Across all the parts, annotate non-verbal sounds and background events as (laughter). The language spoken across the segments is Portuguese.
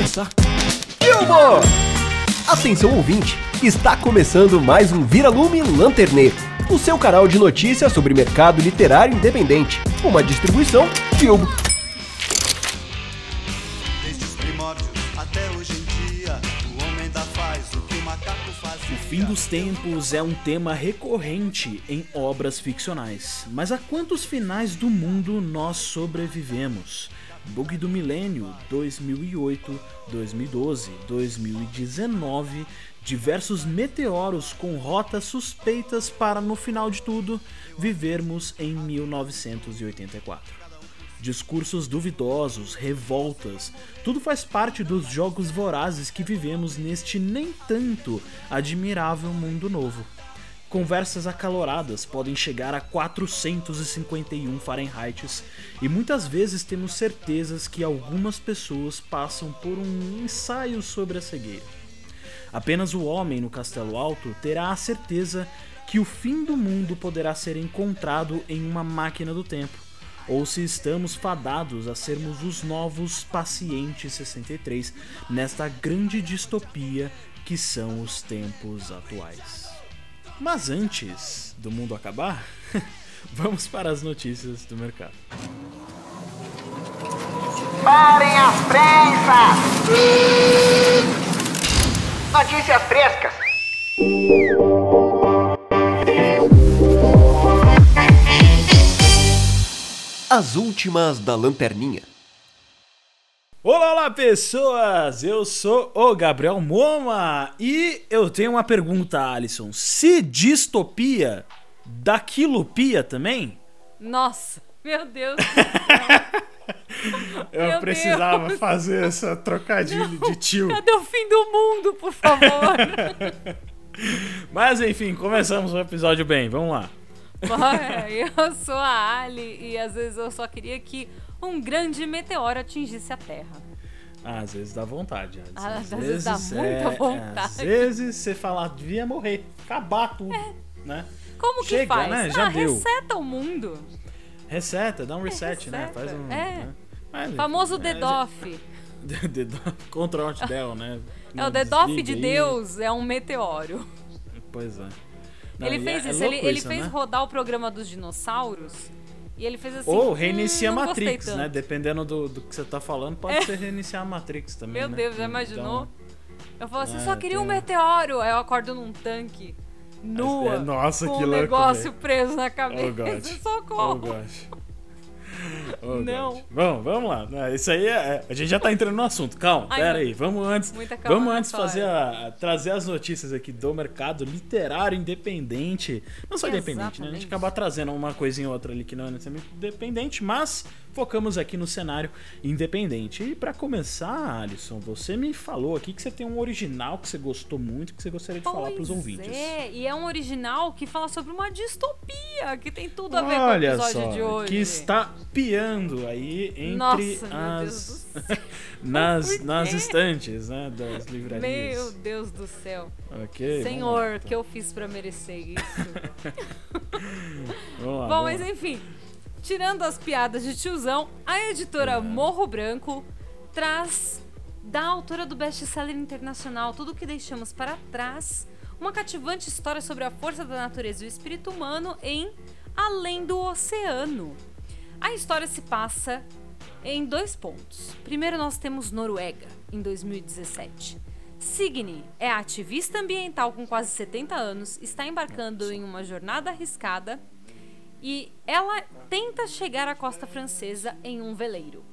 começar. Filmo! Atenção ouvinte, está começando mais um Vira-Lume Lanternê, o seu canal de notícias sobre mercado literário independente, uma distribuição Filmo. Desde os primórdios até hoje em dia, o homem ainda faz o que o macaco fazia. O fim dos tempos é um tema recorrente em obras ficcionais. Mas a quantos finais do mundo nós sobrevivemos? Bug do Milênio 2008, 2012, 2019, diversos meteoros com rotas suspeitas para, no final de tudo, vivermos em 1984 discursos duvidosos, revoltas, tudo faz parte dos jogos vorazes que vivemos neste nem tanto admirável mundo novo. Conversas acaloradas podem chegar a 451 Fahrenheit e muitas vezes temos certezas que algumas pessoas passam por um ensaio sobre a cegueira. Apenas o homem no Castelo Alto terá a certeza que o fim do mundo poderá ser encontrado em uma máquina do tempo ou se estamos fadados a sermos os novos pacientes 63 nesta grande distopia que são os tempos atuais. Mas antes do mundo acabar, (laughs) vamos para as notícias do mercado. Parem as prensas! Notícias frescas! As últimas da Lanterninha. Olá, olá pessoas! Eu sou o Gabriel Moma e eu tenho uma pergunta, Alisson. Se distopia, daquilopia também? Nossa, meu Deus do Eu Meu precisava Deus. fazer essa trocadilho de tio. Cadê o fim do mundo, por favor? (laughs) Mas enfim, começamos o episódio bem, vamos lá. Bora, eu sou a Ali e às vezes eu só queria que um grande meteoro atingisse a Terra. Ah, às vezes dá vontade. Às, Ah, às às vezes dá muita vontade. Às vezes você falar, devia morrer, acabar tudo, né? Como que Chega, faz? né? Já ah, deu. reseta o mundo. Reseta, dá um reset, né? reseta. Faz um. É. né? Mas, Famoso né, DDoF. já- DDoF, Control Alt Del, né? É o DDoF de. Deus, é um meteoro. Pois é. Não, ele fez é- é isso, ele, louco ele isso, fez né? rodar o programa dos dinossauros e ele fez assim. Ou "Hum, reinicia a não gostei Matrix, tanto." né? Dependendo do, do que você tá falando, pode ser reiniciar a Matrix também. Meu né? Deus, já Então, imaginou? Eu falo assim, É, só queria um tem- meteoro. Aí eu acordo num tanque, nua, É, nossa, com que um louco, negócio velho. preso na Oh, cabeça. God. (laughs) Socorro. Oh, gosh. Oh, Não. God. Vamos, vamos lá. Isso aí é. A gente já tá entrando no assunto. Calma, Ai, pera aí. Vamos antes. Muita calma Vamos antes fazer a, trazer as notícias aqui do mercado literário independente. Não só independente, né? A gente acabar trazendo uma coisinha ou outra ali que não é necessariamente independente, mas focamos aqui no cenário independente. E pra começar, Alisson, você me falou aqui que você tem um original que você gostou muito que você gostaria de falar pros Pois ouvintes. É, e é um original que fala sobre uma distopia, que tem tudo a ver Olha com o episódio só, de hoje. que está piando aí entre Nossa, as (laughs) nas, nas estantes, né, das livrarias. Meu Deus do céu. Ok. lá, Senhor, então. que eu fiz pra merecer isso? (laughs) (laughs) Vamos lá, Bom, vamos mas lá. enfim, tirando as piadas de tiozão, a editora É. Morro Branco traz da autora do best-seller internacional Tudo que deixamos para trás, uma cativante história sobre a força da natureza e o espírito humano em Além do Oceano. A história se passa em dois pontos. Primeiro nós temos Noruega, em 2017. Signe é ativista ambiental com quase 70 anos, está embarcando em uma jornada arriscada e ela tenta chegar à costa francesa em um veleiro.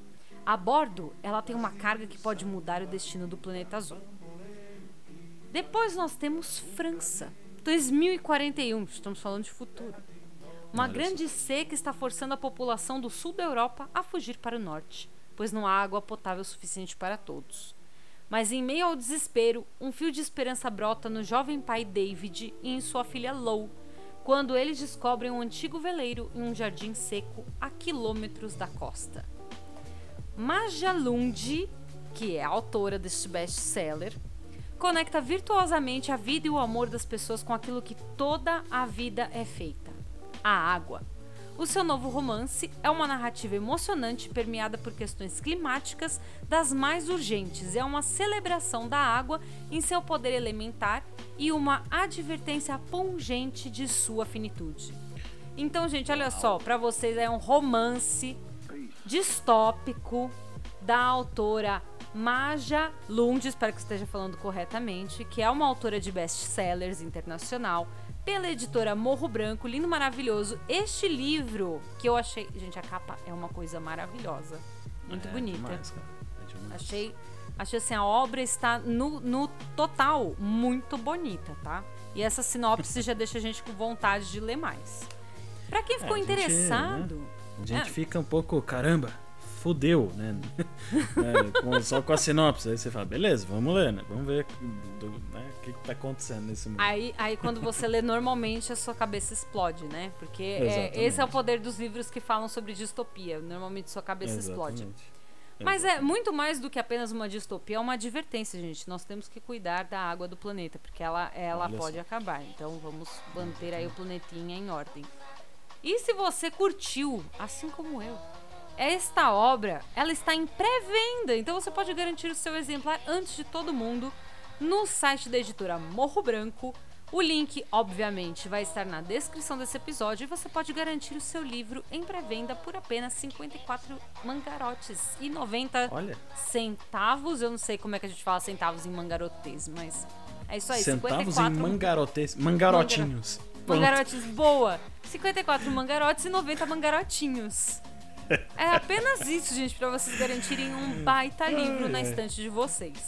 A bordo, ela tem uma carga que pode mudar o destino do planeta azul. Depois nós temos França, 2041, estamos falando de futuro. Uma Olha grande seca está forçando a população do sul da Europa a fugir para o norte, pois não há água potável suficiente para todos. Mas em meio ao desespero, um fio de esperança brota no jovem pai David e em sua filha Lou, quando eles descobrem um antigo veleiro em um jardim seco a quilômetros da costa. Maja Lund, que é a autora deste best-seller, conecta virtuosamente a vida e o amor das pessoas com aquilo que toda a vida é feita: a água. O seu novo romance é uma narrativa emocionante permeada por questões climáticas das mais urgentes. É uma celebração da água em seu poder elementar e uma advertência pungente de sua finitude. Então, gente, olha só, para vocês é um romance distópico da autora Maja Lund, espero que esteja falando corretamente, que é uma autora de best-sellers internacional, pela editora Morro Branco, lindo, maravilhoso. Este livro que eu achei, gente, a capa é uma coisa maravilhosa, muito É, bonita. demais. É. Achei, achei assim, a obra está no, no total muito bonita, tá? E essa sinopse já deixa a gente com vontade de ler mais. Pra quem ficou a gente, interessado, A gente É. fica um pouco, caramba, fudeu, né? (laughs) É, com- só com a sinopse. Aí você fala, beleza, vamos ler, né? Vamos ver do- né, que, que tá acontecendo nesse mundo. Aí, aí quando você lê normalmente a sua cabeça explode, né? Porque é, esse é o poder dos livros que falam sobre distopia. Normalmente sua cabeça explode. Exatamente. Mas é muito mais do que apenas uma distopia, é uma advertência, gente. Nós temos que cuidar da água do planeta, porque ela, ela Olha pode só. acabar. Então vamos manter aí o planetinha em ordem. E se você curtiu, assim como eu, esta obra, ela está em pré-venda, então você pode garantir o seu exemplar antes de todo mundo no site da editora Morro Branco. O link, obviamente, vai estar na descrição desse episódio e você pode garantir o seu livro em pré-venda por apenas 54 mangarotes e 90 Olha, centavos. Eu não sei como é que a gente fala centavos em mangarotês, mas é isso aí, centavos 54 em mangarotes, mangarotinhos. Pronto. Mangarotes, boa! 54 mangarotes e 90 mangarotinhos. É apenas isso, gente, pra vocês garantirem um baita livro na estante de vocês.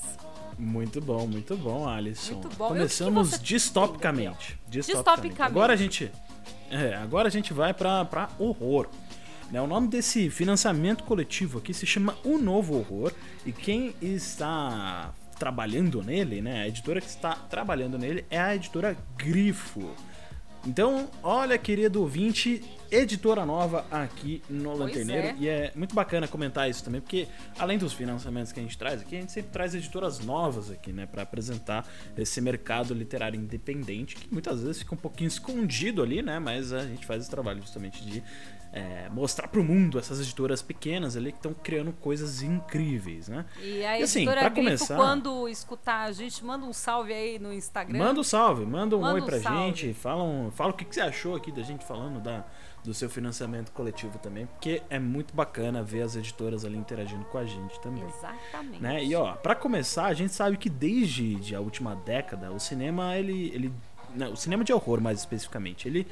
Muito bom, muito bom, Alisson. Muito bom. Começamos que você distopicamente. distopicamente. Distopicamente. Agora a gente, é, agora a gente vai pra, pra horror. Né, o nome desse financiamento coletivo aqui se chama O Novo Horror e quem está trabalhando nele, né, a editora que está trabalhando nele é a editora Grifo. Então, olha, querido ouvinte, editora nova aqui no Pois Lanterneiro. é. E é muito bacana comentar isso também, porque além dos financiamentos que a gente traz aqui, a gente sempre traz editoras novas aqui, né, Pra apresentar esse mercado literário independente, que muitas vezes fica um pouquinho escondido ali, né, mas a gente faz esse trabalho justamente de é, mostrar pro mundo essas editoras pequenas ali que estão criando coisas incríveis, né? E a E assim, editora Grifo, começar- quando escutar a gente, manda um salve aí no Instagram. Manda um salve, manda um Manda oi um pra salve. gente, fala, um, fala o que, que você achou aqui da gente falando da, do seu financiamento coletivo também, porque é muito bacana ver as editoras ali interagindo com a gente também. Exatamente. Né? E ó, para começar, a gente sabe que desde de a última década, o cinema ele, ele não, o cinema de horror mais especificamente, ele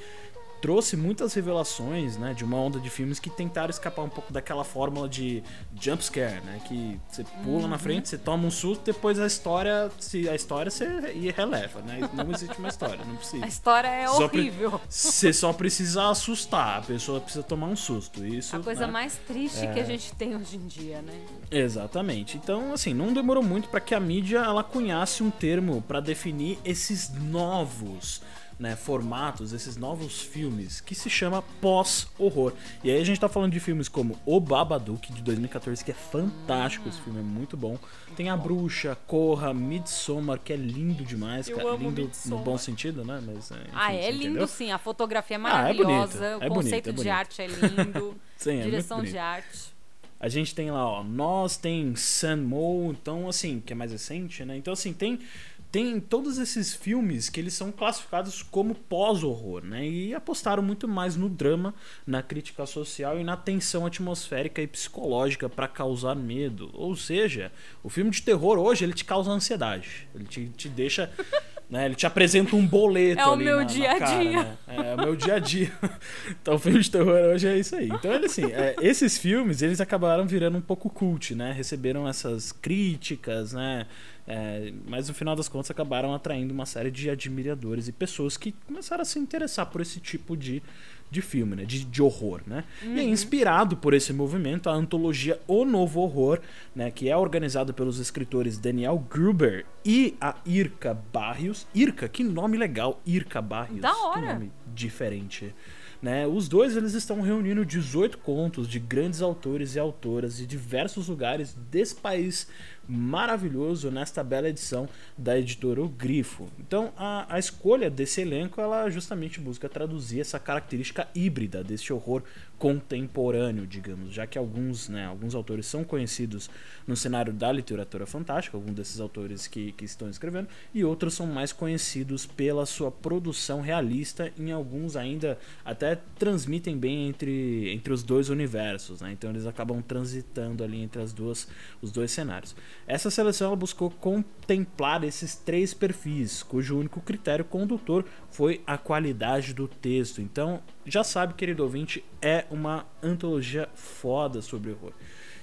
trouxe muitas revelações, né, de uma onda de filmes que tentaram escapar um pouco daquela fórmula de jump scare, né, que você pula Uhum. na frente, você toma um susto, depois a história, se a história você releva, né? Não existe uma história, não precisa. A história é Só horrível. Você só precisa assustar, a pessoa precisa tomar um susto. Isso, A coisa né? mais triste É. que a gente tem hoje em dia, né? Exatamente. Então, assim, não demorou muito para que a mídia ela cunhasse um termo para definir esses novos né, formatos, esses novos filmes, que se chama pós-horror. E aí a gente tá falando de filmes como O Babadook, de 2014, que é fantástico, esse filme é muito bom. Tem A Bruxa, Corra, Midsommar, que é lindo demais, cara. lindo Midsommar. no bom sentido, né? Mas, é, enfim, ah, é lindo entendeu? sim. A fotografia é Ah, é bonito, maravilhosa. é o bonito, conceito é de bonito. arte é lindo. (laughs) Sim, é direção bonito. de arte. A gente tem lá, ó, Nós, tem Sun Mo, então assim, que é mais recente, né? Então assim, tem tem todos esses filmes que eles são classificados como pós-horror, né? E apostaram muito mais no drama, na crítica social e na tensão atmosférica e psicológica para causar medo. Ou seja, o filme de terror hoje ele te causa ansiedade. Ele te, te deixa né? Ele te apresenta um boleto É o meu na- dia a cara, dia. né? É, o meu dia a dia. (laughs) então o filme de terror hoje é isso aí. Então ele assim, é, esses filmes eles acabaram virando um pouco cult, né? Receberam essas críticas, né? É, mas no final das contas acabaram atraindo uma série de admiradores e pessoas que começaram a se interessar por esse tipo de, de filme, né? De, de horror, né? E é inspirado por esse movimento a antologia O Novo Horror, né? Que é organizada pelos escritores Daniel Gruber e a Irka Barrios. Irka, que nome legal, Irka Barrios. Da Que hora. nome diferente. Né? Os dois eles estão reunindo 18 contos de grandes autores e autoras de diversos lugares desse país maravilhoso nesta bela edição da editora O Grifo. Então a, a escolha desse elenco ela justamente busca traduzir essa característica híbrida desse horror contemporâneo, digamos, já que alguns, né, alguns autores são conhecidos no cenário da literatura fantástica, alguns desses autores que, que estão escrevendo, e outros são mais conhecidos pela sua produção realista, em alguns ainda até transmitem bem entre, entre os dois universos, né? então eles acabam transitando ali entre as duas, os dois cenários. Essa seleção buscou contemplar esses três perfis, cujo único critério condutor foi a qualidade do texto. Então, já sabe, querido ouvinte, é uma antologia foda sobre horror.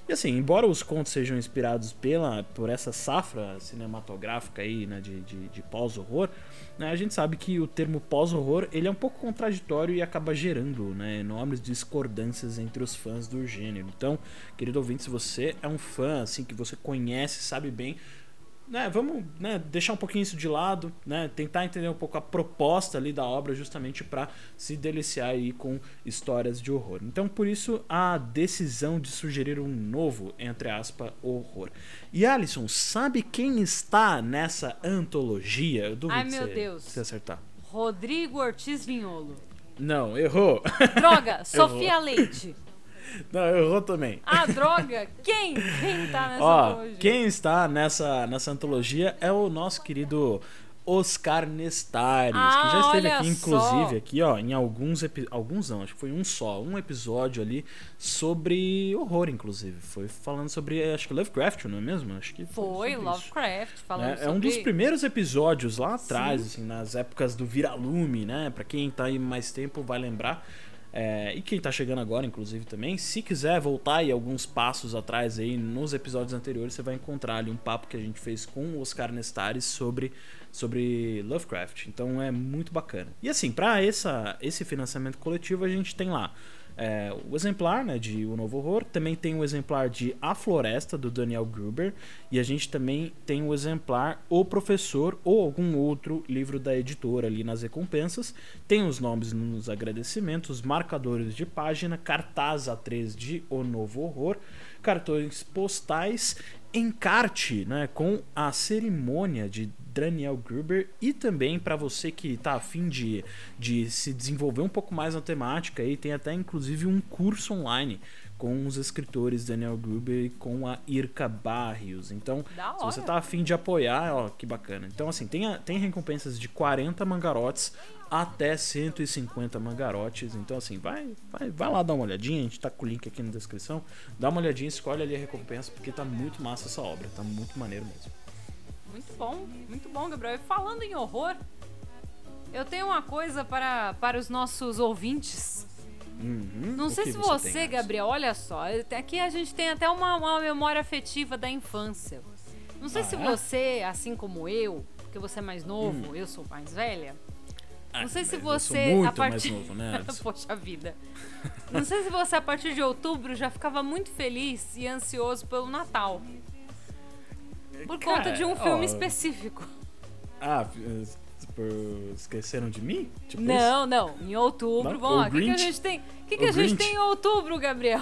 E assim, embora os contos sejam inspirados pela, por essa safra cinematográfica aí, né, de, de, de pós-horror, né, a gente sabe que o termo pós-horror ele é um pouco contraditório e acaba gerando né, enormes discordâncias entre os fãs do gênero. Então, querido ouvinte, se você é um fã, assim, que você conhece, sabe bem né, vamos né, deixar um pouquinho isso de lado, né, tentar entender um pouco a proposta ali da obra justamente para se deliciar aí com histórias de horror. Então, por isso a decisão de sugerir um novo, entre aspas, horror. E Alisson, sabe quem está nessa antologia? Eu duvido Ai, meu Deus. você acertar. Rodrigo Ortiz Vinholo. Não, errou. Droga, (laughs) Sofia Leite. Não, errou também. Ah, droga! Quem? Quem tá nessa Ó, antologia? quem está nessa, nessa antologia é o nosso querido Oscar Nestares, Ah, que já esteve olha aqui, inclusive, só. aqui, ó, em alguns alguns não, acho que foi um só, um episódio ali sobre horror, inclusive. Foi falando sobre, acho que Lovecraft, não é mesmo? Acho que Foi, sobre isso. Lovecraft, falando É, é um sobre... dos primeiros episódios lá atrás, assim, nas épocas do Viralume, né? Pra quem tá aí mais tempo vai lembrar. É, e quem tá chegando agora, inclusive, também, se quiser voltar aí alguns passos atrás aí nos episódios anteriores, você vai encontrar ali um papo que a gente fez com o Oscar Nestares sobre, sobre Lovecraft. Então é muito bacana. E assim, essa, esse financiamento coletivo, a gente tem lá é, o exemplar né, de O Novo Horror, também tem o exemplar de A Floresta, do Daniel Gruber, e a gente também tem o exemplar O Professor ou algum outro livro da editora ali nas recompensas. Tem os nomes nos agradecimentos, marcadores de página, cartaz A3 de O Novo Horror, cartões postais, encarte né, com a cerimônia de Daniel Gruber e também para você que tá afim de, de se desenvolver um pouco mais na temática aí tem até inclusive um curso online com os escritores Daniel Gruber e com a Irka Barrios. Então, se você tá afim de apoiar, ó, que bacana. Então, assim, tem, a- tem recompensas de 40 mangarotes até 150 mangarotes. Então, assim, vai, vai, vai lá dar uma olhadinha. A gente tá com o link aqui na descrição. Dá uma olhadinha, escolhe ali a recompensa, porque tá muito massa essa obra. Tá muito maneiro mesmo. Muito bom, muito bom, Gabriel. E falando em horror, eu tenho uma coisa para, para os nossos ouvintes. Uhum. Não sei se você você? Gabriel, olha só, aqui a gente tem até uma, uma memória afetiva da infância. Não sei Ah, se é? você, assim como eu, porque você é mais novo, eu sou mais velha. Ah, Não sei se mas eu sou você, a partir... mais novo, né? (laughs) Poxa vida. (laughs) Não sei se você, a partir de outubro, já ficava muito feliz e ansioso pelo Natal. Por Cara, conta de um filme ó, específico. Ah, por... esqueceram de mim? Tipo isso? Não, não. Em outubro, Não? vamos O lá. O que, que a gente tem? O que, O que a gente Grinch? tem em outubro, Gabriel?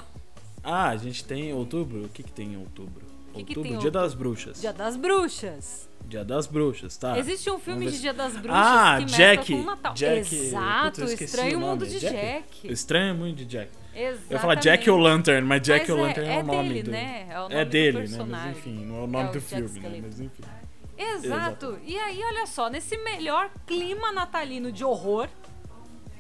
Ah, a gente tem em outubro? O que que tem em outubro? Que que outubro, Dia outubro? das Bruxas. Dia das Bruxas. Dia das Bruxas, tá. Existe um filme de Dia das Bruxas Ah, que Jack. com o Natal. Jack. Exato, Puta, Estranho o nome. Mundo de Jack. Estranho Mundo de Jack. Exatamente. Eu ia falar Jack o Lantern, mas Jack Mas o é- Lantern é, é o nome dele, do... né? É o nome é do dele, né? personagem. Mas enfim, não é o nome É o do Jack filme, né? Mas enfim. Exato. Exato. E aí, olha só, nesse melhor clima natalino de horror,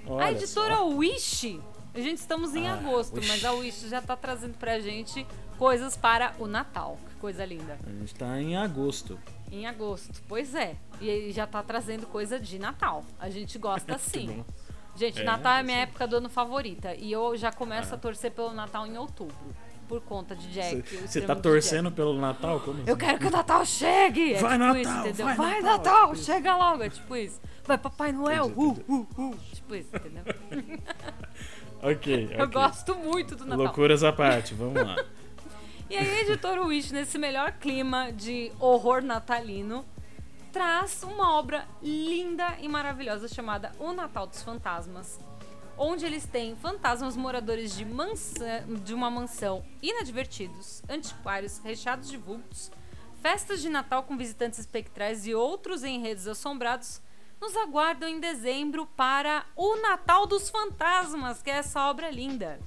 Olha a editora só. Wish. A gente estamos em Ah, agosto, Wish. mas a Wish já tá trazendo pra gente coisas para o Natal. Que coisa linda. A gente tá em agosto. Em agosto. Pois é. E já tá trazendo coisa de Natal. A gente gosta (laughs) sim. Gente, É, Natal é minha aí. época do ano favorita. E eu já começo a torcer pelo Natal em outubro. Por conta de Jack. Você tá torcendo pelo Natal? Como Jack. Eu assim? quero que o Natal chegue! É Vai, tipo Natal, isso, entendeu? vai, Vai, Natal, Natal, tipo isso. chega logo! É tipo isso. Vai, Papai Noel! Entendi, Uh, uh, uh. Tipo isso, entendeu? (laughs) Ok, Eu gosto muito do Natal. Loucuras à parte, vamos lá. (laughs) E aí, a editora Wish, nesse melhor clima de horror natalino, traz uma obra linda e maravilhosa chamada O Natal dos Fantasmas. Onde eles têm fantasmas moradores de, mansão, de uma mansão inadvertidos, antiquários, recheados de vultos, festas de Natal com visitantes espectrais e outros enredos assombrados nos aguardam em dezembro para o Natal dos Fantasmas, que é essa obra linda.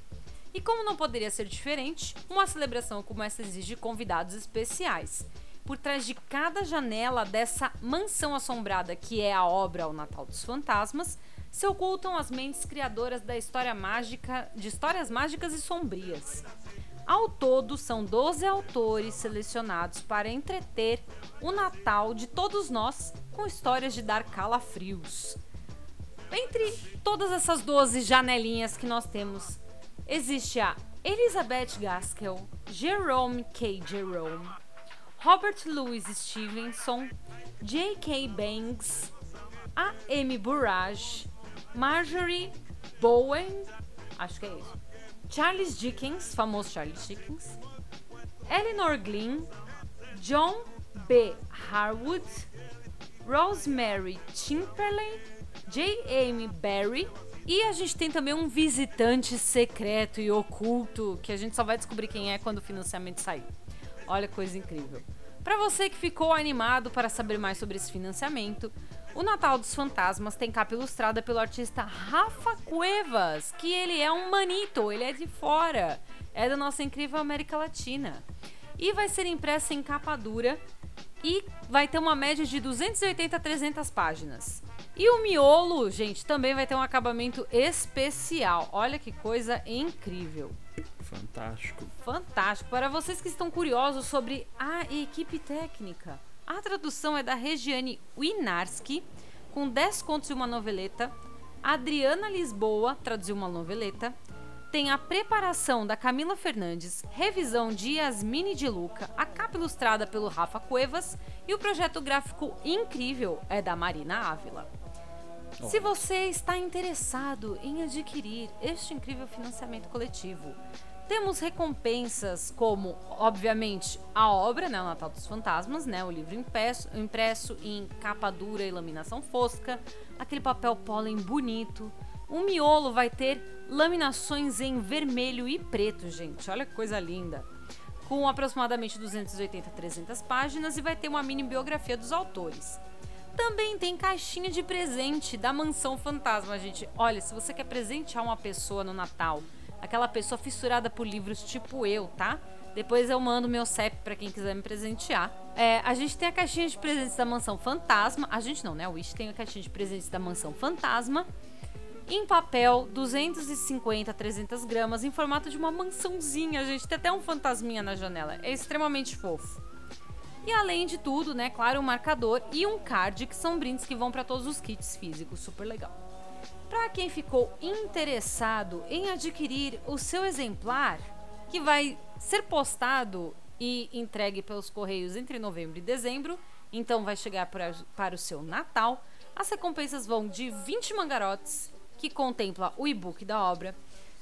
E como não poderia ser diferente, uma celebração como essa exige convidados especiais. Por trás de cada janela dessa mansão assombrada que é a obra O Natal dos Fantasmas, se ocultam as mentes criadoras da história mágica, de histórias mágicas e sombrias. Ao todo, são 12 autores selecionados para entreter o Natal de todos nós com histórias de dar calafrios. Entre todas essas 12 janelinhas que nós temos, existe a Elizabeth Gaskell, Jerome K. Jerome, Robert Louis Stevenson, J.K. Banks, a Amy Burrage, Marjorie Bowen, acho que é isso, Charles Dickens, famoso Charles Dickens, Eleanor Glynn, John B. Harwood, Rosemary Timperley, J. Barry e a gente tem também um visitante secreto e oculto que a gente só vai descobrir quem é quando o financiamento sair. Olha coisa incrível. Para você que ficou animado para saber mais sobre esse financiamento, o Natal dos Fantasmas tem capa ilustrada pelo artista Rafa Cuevas, que ele é um manito, ele é de fora, é da nossa incrível América Latina. E vai ser impressa em capa dura e vai ter uma média de 280 a 300 páginas. E o miolo, gente, também vai ter um acabamento especial. Olha que coisa incrível. Fantástico. Fantástico. Para vocês que estão curiosos sobre a equipe técnica, a tradução é da Regiane Winarski, com 10 contos e uma noveleta. A Adriana Lisboa traduziu uma noveleta. Tem a preparação da Camila Fernandes, revisão de Yasmine de Luca, a capa ilustrada pelo Rafa Cuevas e o projeto gráfico incrível é da Marina Ávila. Se você está interessado em adquirir este incrível financiamento coletivo, temos recompensas como, obviamente, a obra, né, o Natal dos Fantasmas, né, o livro impresso, impresso em capa dura e laminação fosca, aquele papel pólen bonito. O miolo vai ter laminações em vermelho e preto, gente. Olha que coisa linda. Com aproximadamente 280 a 300 páginas e vai ter uma mini biografia dos autores. Também tem caixinha de presente da Mansão Fantasma, gente. Olha, se você quer presentear uma pessoa no Natal, aquela pessoa fissurada por livros tipo eu, tá? Depois eu mando meu CEP para quem quiser me presentear. É, a gente tem a caixinha de presentes da Mansão Fantasma. A gente não, né? O Wish tem a caixinha de presentes da Mansão Fantasma. Em papel, 250 a 300 gramas, em formato de uma mansãozinha, gente. Tem até um fantasminha na janela. É extremamente fofo. E além de tudo, né, claro, um marcador e um card que são brindes que vão para todos os kits físicos, super legal. Para quem ficou interessado em adquirir o seu exemplar, que vai ser postado e entregue pelos correios entre novembro e dezembro, então vai chegar para, para o seu Natal, as recompensas vão de 20 mangarotes, que contempla o e-book da obra,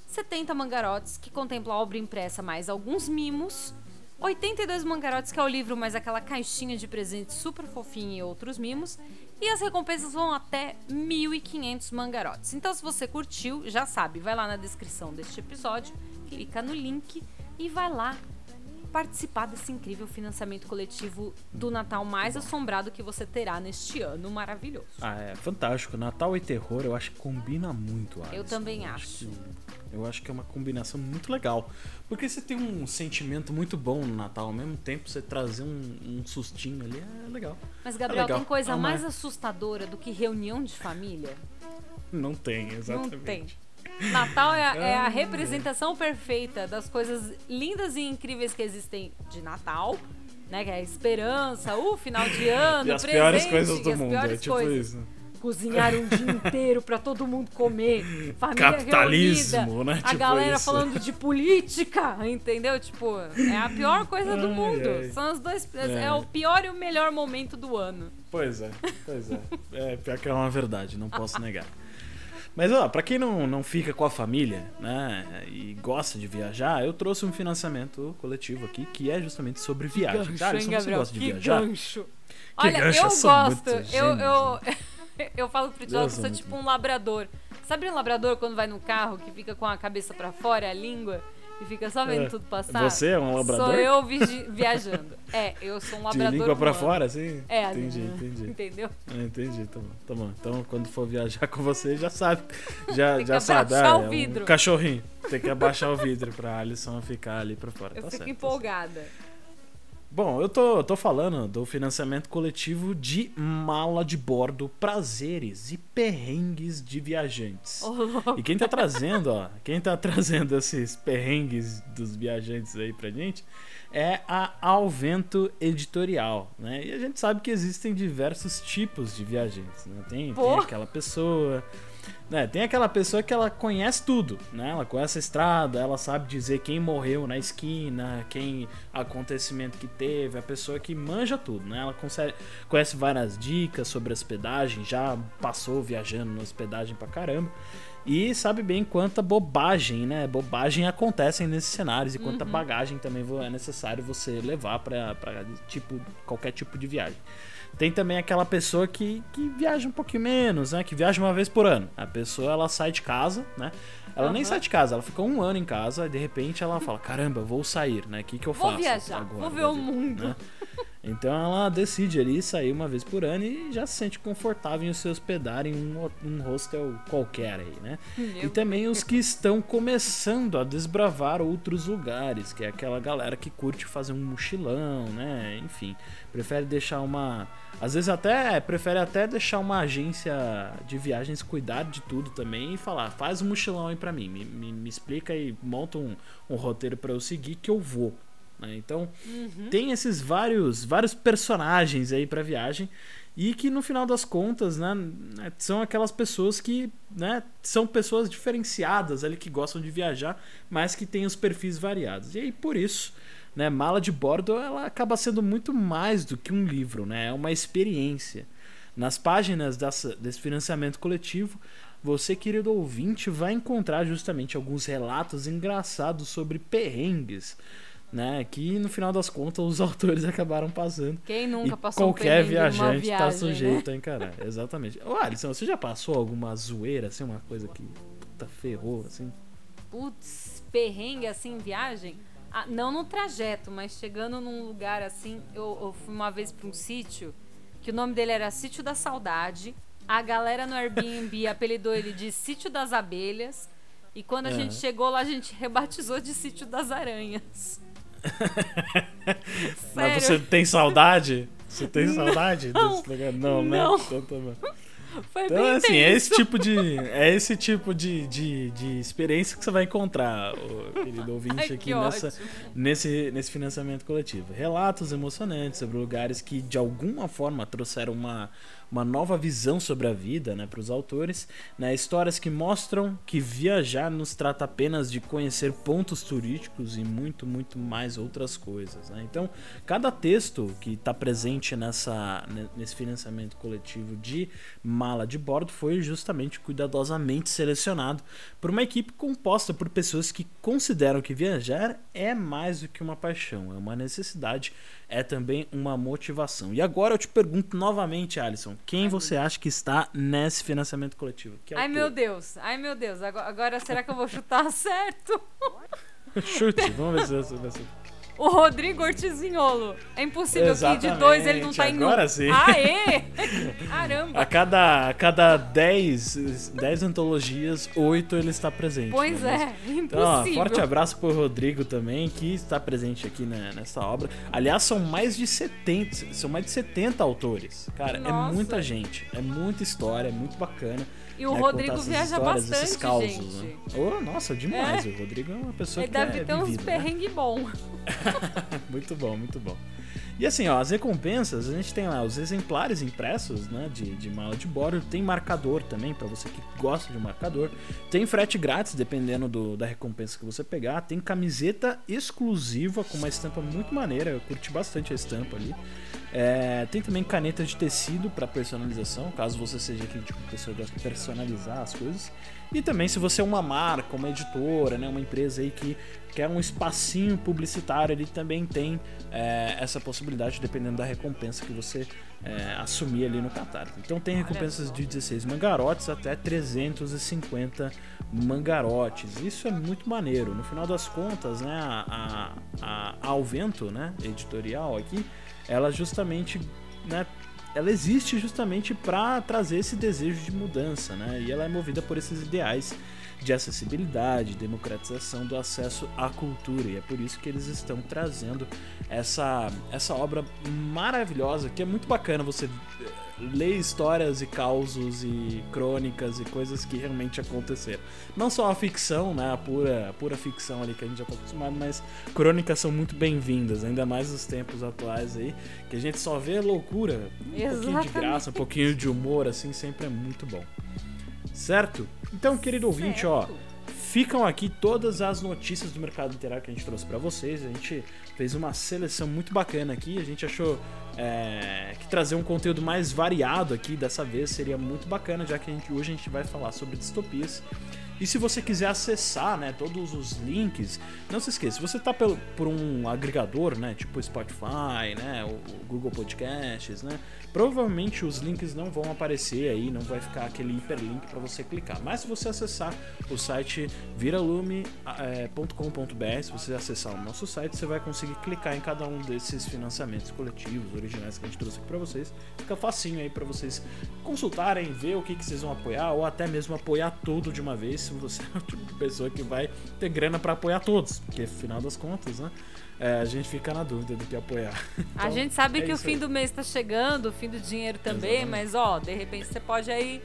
70 mangarotes, que contempla a obra impressa mais alguns mimos, 82 mangarotes, que é o livro, mais aquela caixinha de presentes super fofinha e outros mimos. E as recompensas vão até 1.500 mangarotes. Então, se você curtiu, já sabe, vai lá na descrição deste episódio, clica no link e vai lá participar desse incrível financiamento coletivo do Natal mais assombrado que você terá neste ano maravilhoso. Ah, é fantástico. Natal e terror eu acho que combina muito. Alisson. Eu também acho. que- eu acho que é uma combinação muito legal. Porque você tem um sentimento muito bom no Natal, ao mesmo tempo você trazer um, um sustinho ali é legal. Mas, Gabriel, É legal. tem coisa Ah, mas- mais assustadora do que reunião de família? Não tem, exatamente. Não tem. Natal é a, é a representação perfeita das coisas lindas e incríveis que existem de Natal, né? Que é a esperança, o final de (laughs) ano, E as presente, piores coisas do mundo, é tipo coisas. isso. Cozinhar um dia inteiro pra todo mundo comer. Família Capitalismo, reunida, né? A Tipo galera isso. falando de política, entendeu? Tipo, é a pior coisa do Ai, mundo. ai. São os dois. É. É. o pior e o melhor momento do ano. Pois é, pois é. (laughs) É, pior que é uma verdade, não posso negar. Mas ó, pra quem não, não fica com a família, né, e gosta de viajar, eu trouxe um financiamento coletivo aqui que é justamente sobre viagem. Gancho, Alisson, hein, você Gabriel? gosta de que viajar? gancho. Olha, gancho, eu gosto. Eu, eu, (laughs) (laughs) eu falo pro Eu que sou sou muito tipo um labrador. Sabe um labrador quando vai no carro que fica com a cabeça pra fora, a língua, e fica só vendo É. tudo passar? Você é um labrador? Sou eu vigi- viajando. (laughs) É, eu sou um De labrador. língua pra humano. fora, assim? É, entendi, né? entendi. (laughs) Entendeu? Ah, entendi, tá bom, tá bom. Então, quando for viajar com você, já sabe. Já, Tem que já sabe. abaixar ah, o é um vidro. cachorrinho. Tem que abaixar o vidro pra Alisson ficar ali pra fora. Eu tá fico certo, tá empolgada. Bom, eu tô, tô falando do financiamento coletivo de mala de bordo, prazeres e perrengues de viajantes. Louco. E quem tá trazendo, ó, quem tá trazendo esses perrengues dos viajantes aí pra gente é a Alvento Editorial, né? E a gente sabe que existem diversos tipos de viajantes, né? Tem, tem aquela pessoa, né? Tem aquela pessoa que ela conhece tudo, né? Ela conhece a estrada, ela sabe dizer quem morreu na esquina, quem acontecimento que teve, a pessoa que manja tudo, né? Ela consegue, conhece várias dicas sobre hospedagem, já passou viajando na hospedagem pra caramba. E sabe bem quanta bobagem, né? Bobagem acontecem nesses cenários e quanta bagagem também é necessário você levar pra tipo, qualquer tipo de viagem. Tem também aquela pessoa que, que viaja um pouquinho menos, né? Que viaja uma vez por ano. A pessoa, ela sai de casa, né? Ela nem Aham. sai de casa, ela fica um ano em casa e de repente ela fala, caramba, vou sair, né? O que, que eu Vou faço viajar, agora vou ver o vida?" mundo. né? (laughs) Então ela decide ali sair uma vez por ano e já se sente confortável em se hospedar em um, um hostel qualquer aí, né? Meu E também os que estão começando a desbravar outros lugares, que é aquela galera que curte fazer um mochilão, né? Enfim, prefere deixar uma. Às vezes até prefere até deixar uma agência de viagens cuidar de tudo também e falar, faz um mochilão aí pra mim, me, me, me explica e monta um, um roteiro pra eu seguir que eu vou. Né? Então tem esses vários vários personagens aí pra viagem e que no final das contas, né, né, são aquelas pessoas que, né, são pessoas diferenciadas ali que gostam de viajar, mas que têm os perfis variados. E aí por isso, né, mala de bordo ela acaba sendo muito mais do que um livro, né? É uma experiência. Nas páginas dessa, desse financiamento coletivo, você, querido ouvinte, vai encontrar justamente alguns relatos engraçados sobre perrengues, né? Que no final das contas os (laughs) autores acabaram passando. Quem nunca e passou qualquer viajante viagem, tá sujeito né? a encarar. Exatamente. Ô, Alisson, você já passou alguma zoeira, assim, uma coisa que puta, ferrou, assim? Putz, perrengue assim, viagem? Ah, não no trajeto, mas chegando num lugar assim. Eu, eu fui uma vez pra um sítio, que o nome dele era Sítio da Saudade. A galera no Airbnb (laughs) apelidou ele de Sítio das Abelhas. E quando a Aham. gente chegou lá, a gente (laughs) rebatizou de Sítio das Aranhas. Mas você tem saudade? Você tem saudade Não. desse lugar? Não, né? Não. Então, tá. Foi Então, bem assim, é esse tipo de, é esse tipo de, de, de experiência que você vai encontrar, querido ouvinte, Ai, aqui nessa, ótimo. nesse, nesse financiamento coletivo. Relatos emocionantes sobre lugares que, de alguma forma, trouxeram uma, uma nova visão sobre a vida né, para os autores. Né, histórias que mostram que viajar nos trata apenas de conhecer pontos turísticos e muito, muito mais outras coisas. né. Então, cada texto que está presente nessa, ne- nesse financiamento coletivo de mala de bordo foi justamente cuidadosamente selecionado por uma equipe composta por pessoas que consideram que viajar é mais do que uma paixão, é uma necessidade, é também uma motivação. E agora eu te pergunto novamente, Alisson, quem você acha que está nesse financiamento coletivo? Que Ai, meu Deus. Ai, meu Deus. Agora, agora será que eu vou chutar (laughs) certo? Chute, vamos ver se você vai. O Rodrigo Ortizinholo. É impossível que de dois ele não tá em um. Agora sim. Aê! (laughs) Caramba. A cada, a cada 10, 10 antologias, 8 ele está presente. Pois né? é, Então, ó, impossível. forte abraço pro Rodrigo também, que está presente aqui nessa obra. Aliás, são mais de 70, são mais de 70 autores. Cara, Nossa. é muita gente, é muita história, é muito bacana. E o né, Rodrigo viaja bastante, causos, gente. Né? Oh, nossa, demais. É. O Rodrigo é uma pessoa Ele que deve é ter uns né? perrengue bom. (laughs) Muito bom, muito bom. E assim, ó, as recompensas, a gente tem lá os exemplares impressos, né, de, de mala de bordo, tem marcador também, pra você que gosta de marcador, tem frete grátis, dependendo do, da recompensa que você pegar, tem camiseta exclusiva com uma estampa muito maneira, eu curti bastante a estampa ali. É, tem também caneta de tecido para personalização, caso você seja aquele tipo de pessoa que gosta de personalizar as coisas. E também se você é uma marca, uma editora, né, uma empresa aí que quer um espacinho publicitário, ele também tem é, essa possibilidade, dependendo da recompensa que você é, assumir ali no Catar. Então tem recompensas de 16 mangarotes até 350 mangarotes. Isso é muito maneiro. No final das contas, né, a, a, a Alvento, né, editorial aqui, ela justamente né, ela existe justamente para trazer esse desejo de mudança, né? E ela é movida por esses ideais de acessibilidade, democratização do acesso à cultura. E é por isso que eles estão trazendo essa, essa obra maravilhosa, que é muito bacana você eh, ler histórias e causos e crônicas e coisas que realmente aconteceram. Não só a ficção, né, a pura, a pura ficção ali que a gente já está acostumado, mas crônicas são muito bem-vindas, ainda mais nos tempos atuais aí, que a gente só vê loucura, um Exatamente. pouquinho de graça, um pouquinho de humor, assim, sempre é muito bom. Certo? Então, querido ouvinte, certo. ó, ficam aqui todas as notícias do mercado literário que a gente trouxe para vocês. A gente fez uma seleção muito bacana aqui. A gente achou é, que trazer um conteúdo mais variado aqui dessa vez seria muito bacana, já que a gente, hoje a gente vai falar sobre distopias. E se você quiser acessar, né, todos os links, não se esqueça, se você está por, um agregador, né, tipo Spotify, né, o, Google Podcasts, né, provavelmente os links não vão aparecer aí, não vai ficar aquele hiperlink para você clicar. Mas se você acessar o site viralume.com.br, se você acessar o nosso site, você vai conseguir clicar em cada um desses financiamentos coletivos, originais que a gente trouxe aqui para vocês. Fica facinho aí para vocês consultarem, ver o que, que vocês vão apoiar ou até mesmo apoiar tudo de uma vez se você é o tipo de pessoa que vai ter grana para apoiar todos, porque afinal das contas, né? É, a gente fica na dúvida do que apoiar. (laughs) Então, a gente sabe é que o fim aí. do mês está chegando, o fim do dinheiro também, Exatamente. mas ó, de repente você pode aí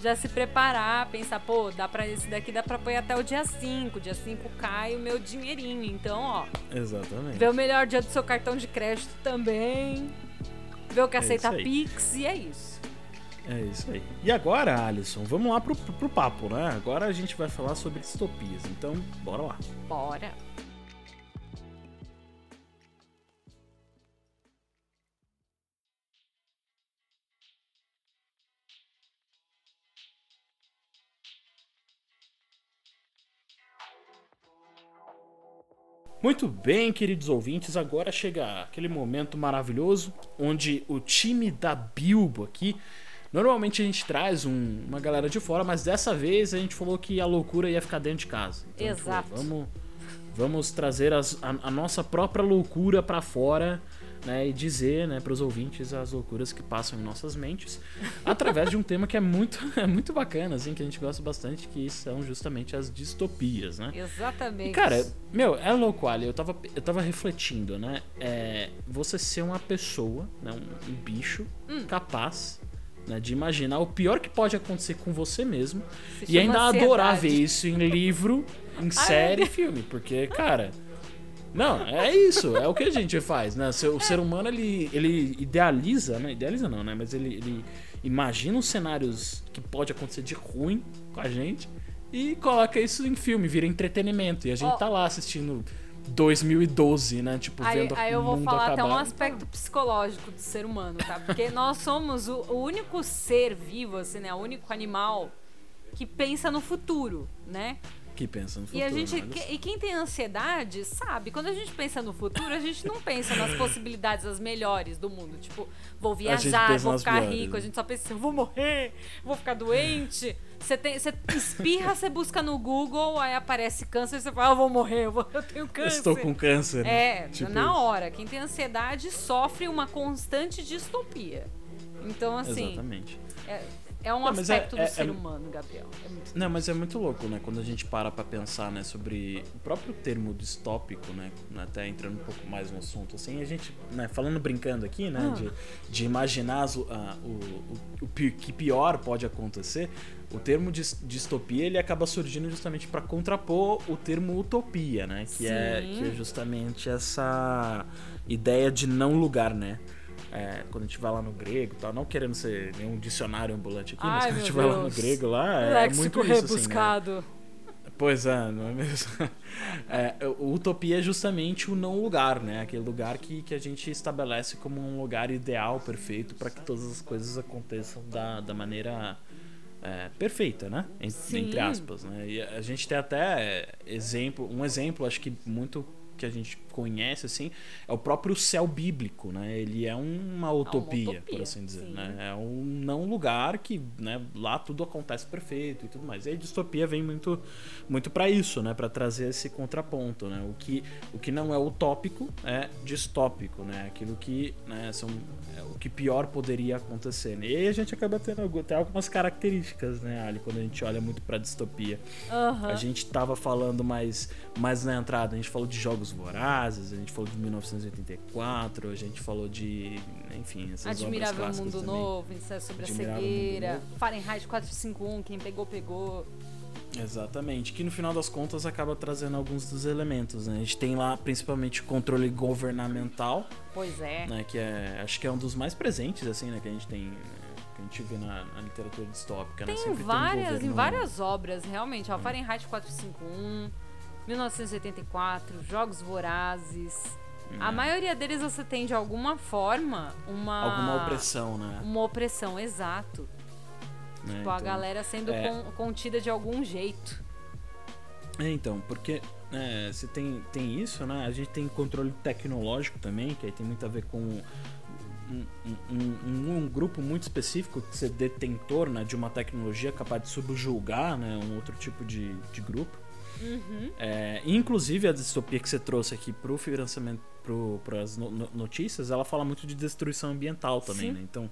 já se preparar, pensar, pô, dá para esse daqui dá para apoiar até o dia 5, dia 5 cai o meu dinheirinho. Então, ó. Exatamente. Vê o melhor dia do seu cartão de crédito também. Vê o que é aceita Pix e é isso. É isso aí. E agora, Alisson, vamos lá pro, pro, papo, né? Agora a gente vai falar sobre distopias. Então, bora lá. Bora. Muito bem, queridos ouvintes, agora chega aquele momento maravilhoso onde o time da Bilbo aqui Normalmente a gente traz um, uma galera de fora, mas dessa vez a gente falou que a loucura ia ficar dentro de casa. Então, Exato. Falou, vamos, vamos trazer as, a, a, nossa própria loucura para fora. Né, e dizer né, para os ouvintes as loucuras que passam em nossas mentes (laughs) através de um tema que é muito, (laughs) é muito bacana, assim, que a gente gosta bastante, que são justamente as distopias, né? Exatamente. E, cara, meu, é louco, Ali. Eu tava, eu tava refletindo, né? É, você ser uma pessoa, né, um, um bicho hum. capaz né, de imaginar o pior que pode acontecer com você mesmo Se e ainda ansiedade. adorar ver isso em livro, em série, filme, porque, cara, não, é isso, é o que a gente faz, né? O ser humano ele, ele idealiza, né? Idealiza não, né? Mas ele, ele imagina os cenários que pode acontecer de ruim com a gente e coloca isso em filme, vira entretenimento. E a gente oh. tá lá assistindo 2012, né? Tipo, aí, vendo Aí eu vou falar acabar. até um aspecto psicológico do ser humano, tá? Porque (laughs) nós somos o, o, único ser vivo, assim, né? O único animal que pensa no futuro, né? Que pensa no futuro. E, a gente, que, e quem tem ansiedade sabe, quando a gente pensa no futuro, a gente não pensa nas (laughs) possibilidades as melhores do mundo. Tipo, vou viajar, vou ficar rico. A gente só pensa assim, vou morrer, vou ficar doente. Você, tem, você espirra, você busca no Google, aí aparece câncer, você fala, ah, eu vou morrer, eu, vou, eu tenho câncer. Estou com câncer. É, tipo na hora. Quem tem ansiedade sofre uma constante distopia. Então, assim. Exatamente. É, é um não, aspecto é, do é, ser é, humano, Gabriel. É não, mas é muito louco, né? Quando a gente para pra pensar, né, sobre o próprio termo distópico, né? Até entrando um pouco mais no assunto, assim, a gente, né, falando brincando aqui, né, ah. de, de imaginar uh, o, o, o, que pior pode acontecer, o termo distopia ele acaba surgindo justamente para contrapor o termo utopia, né? Que é, que é justamente essa ideia de não lugar, né? É, quando a gente vai lá no grego tal, não querendo ser nenhum dicionário ambulante aqui, Ai, mas quando a gente vai lá no grego lá, é, muito isso, rebuscado. Assim, né? Pois é, não é mesmo? (laughs) É, o utopia é justamente o não lugar, né? Aquele lugar que, que a gente estabelece como um lugar ideal, perfeito, para que todas as coisas aconteçam da, da maneira é, perfeita, né? Sim. Entre aspas, né? E a gente tem até exemplo, um exemplo, acho que muito que a gente conhece assim, é o próprio céu bíblico, né? Ele é uma utopia, por utopia, assim dizer, sim. né? É um não lugar que, né, lá tudo acontece perfeito e tudo mais. E a distopia vem muito muito para isso, né, para trazer esse contraponto, né? O que o que não é utópico é distópico, né? Aquilo que, né, são é, o que pior poderia acontecer. né? E aí a gente acaba tendo até algumas características, né, Ali, quando a gente olha muito para distopia. Aham. A gente tava falando mais, mais na entrada, a gente falou de jogos vorazes, a gente falou de 1984, a gente falou de, enfim, essas Admirável obras Mundo também. Novo, Ensaio sobre a Admirável Mundo Cegueira. Fahrenheit 451, quem pegou, pegou. Exatamente, que no final das contas acaba trazendo alguns dos elementos, né? A gente tem lá principalmente o controle governamental, Pois é. né, que é, acho que é um dos mais presentes assim, né, que a gente tem, né, que a gente vê na, na literatura distópica, né? Tem Sempre várias, um em várias obras, realmente. Ó, Fahrenheit 451, 1984, Jogos Vorazes. A maioria deles você tem de alguma forma uma. alguma opressão, né? Uma opressão, exato. né? Tipo, a Então- galera sendo é. con- contida de algum jeito. É, então, porque é, você tem, tem isso, né? A gente tem controle tecnológico também, que aí tem muito a ver com um, um- um- um- um grupo muito específico que ser detentor né, de uma tecnologia capaz de subjulgar né, um outro tipo de, de grupo. É, inclusive a distopia que você trouxe aqui pro financiamento, para as notícias, ela fala muito de destruição ambiental também, Sim. né? Então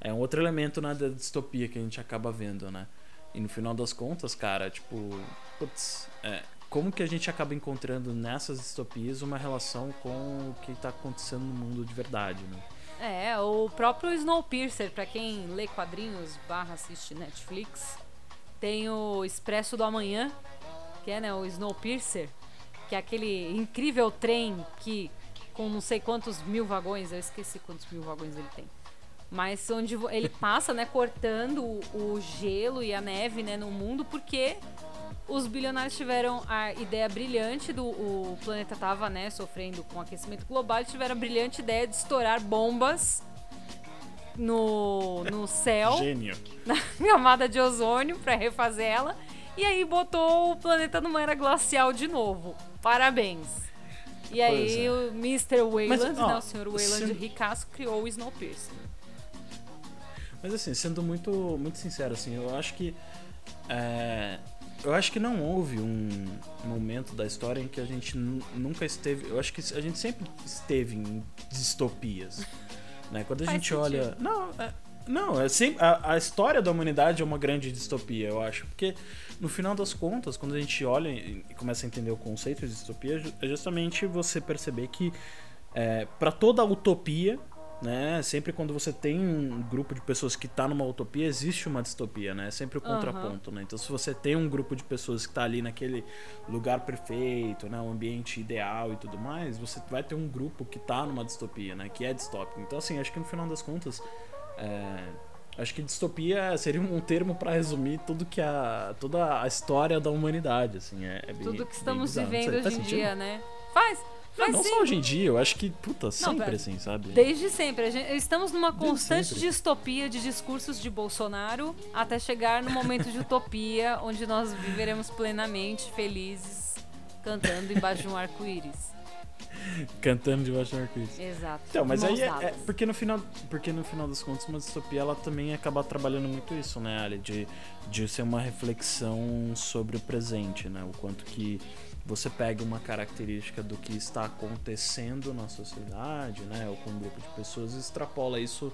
é um outro elemento né, da distopia que a gente acaba vendo, né? E no final das contas, cara, tipo, putz, é, como que a gente acaba encontrando nessas distopias uma relação com o que tá acontecendo no mundo de verdade, né? É, o próprio Snowpiercer, pra quem lê quadrinhos barra assiste Netflix, tem o Expresso do Amanhã, que é né, o Snowpiercer, que é aquele incrível trem que com não sei quantos mil vagões, eu esqueci quantos mil vagões ele tem. Mas onde ele passa, né, cortando o, o gelo e a neve, né, no mundo, porque os bilionários tiveram a ideia brilhante do o planeta tava, né, sofrendo com aquecimento global, e tiveram a brilhante ideia de estourar bombas no, no céu, Gênio. (laughs) na camada de ozônio para refazer ela, e aí botou o planeta numa era glacial de novo. Parabéns. E aí é. o Mr. Wayland, ó, né, o Sr. Wayland se- ricaço, criou o Snowpiercer. Mas assim, sendo muito, muito sincero, assim, eu acho que. é, eu acho que não houve um momento da história em que a gente nu- nunca esteve. Eu acho que a gente sempre esteve em distopias. Né? Quando a Faz gente sentido. olha. Não, é, não, é sempre, a, a história da humanidade é uma grande distopia, eu acho. Porque no final das contas, quando a gente olha e começa a entender o conceito de distopia, é justamente você perceber que é, para toda utopia, né, sempre quando você tem um grupo de pessoas que está numa utopia, existe uma distopia, né? É sempre o contraponto, né? Então, se você tem um grupo de pessoas que está ali naquele lugar perfeito, né, um ambiente ideal e tudo mais, você vai ter um grupo que está numa distopia, né, que é distópico. Então, assim, acho que no final das contas, é, acho que distopia seria um termo para resumir tudo que a toda a história da humanidade, assim, é, é bem, Tudo que estamos. Não vivendo hoje em sentido? dia, né? Faz, Não, não só hoje em dia, eu acho que, puta, sempre pera- assim, sabe? Desde sempre. Gente- estamos numa constante distopia de discursos de Bolsonaro até chegar no momento de utopia, (laughs) onde nós viveremos plenamente felizes, cantando embaixo de um arco-íris. (laughs) Cantando debaixo do arco-íris. Exato. Então, de mas mãos aí é, é- porque no final, porque no final das contas uma distopia ela também acaba trabalhando muito isso, né, Ali, de de ser uma reflexão sobre o presente, né, o quanto que você pega uma característica do que está acontecendo na sociedade, né, ou com um grupo de pessoas e extrapola isso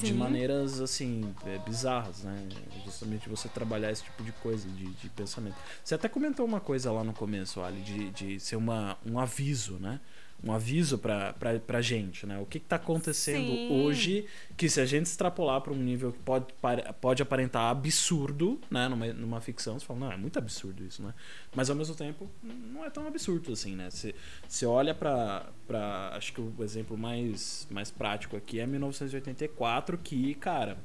de Sim. maneiras assim é, bizarras, né? Justamente você trabalhar esse tipo de coisa, de, de pensamento. Você até comentou uma coisa lá no começo, Ali, de, de ser uma, um aviso, né? Um aviso pra, pra, pra gente, né? O que, que tá acontecendo Sim. hoje que se a gente extrapolar para um nível que pode, pode aparentar absurdo, né? Numa, numa ficção, você fala, não, é muito absurdo isso, né? Mas ao mesmo tempo, não é tão absurdo assim, né? Você, você olha pra, pra. Acho que o exemplo mais, mais prático aqui é 1984, que, cara,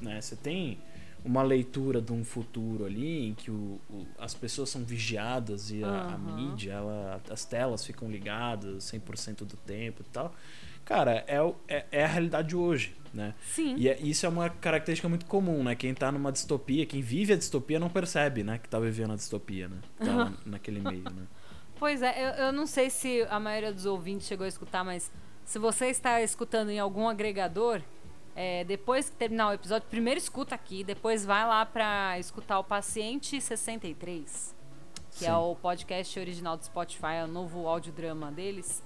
né? Você tem uma leitura de um futuro ali em que o, o- as pessoas são vigiadas e a, a Aham. mídia, ela, as telas ficam ligadas 100% do tempo e tal. Cara, é, é, é a realidade hoje, né? Sim. E é- isso é uma característica muito comum, né? Quem tá numa distopia, quem vive a distopia não percebe, né? Que tá vivendo a distopia, né? Que tá (laughs) naquele meio, né? Pois é, eu, eu não sei se a maioria dos ouvintes chegou a escutar, mas se você está escutando em algum agregador, é, depois que terminar o episódio, primeiro escuta aqui, depois vai lá pra escutar o Paciente 63, que é Sim. o podcast original do Spotify, é o novo audiodrama deles.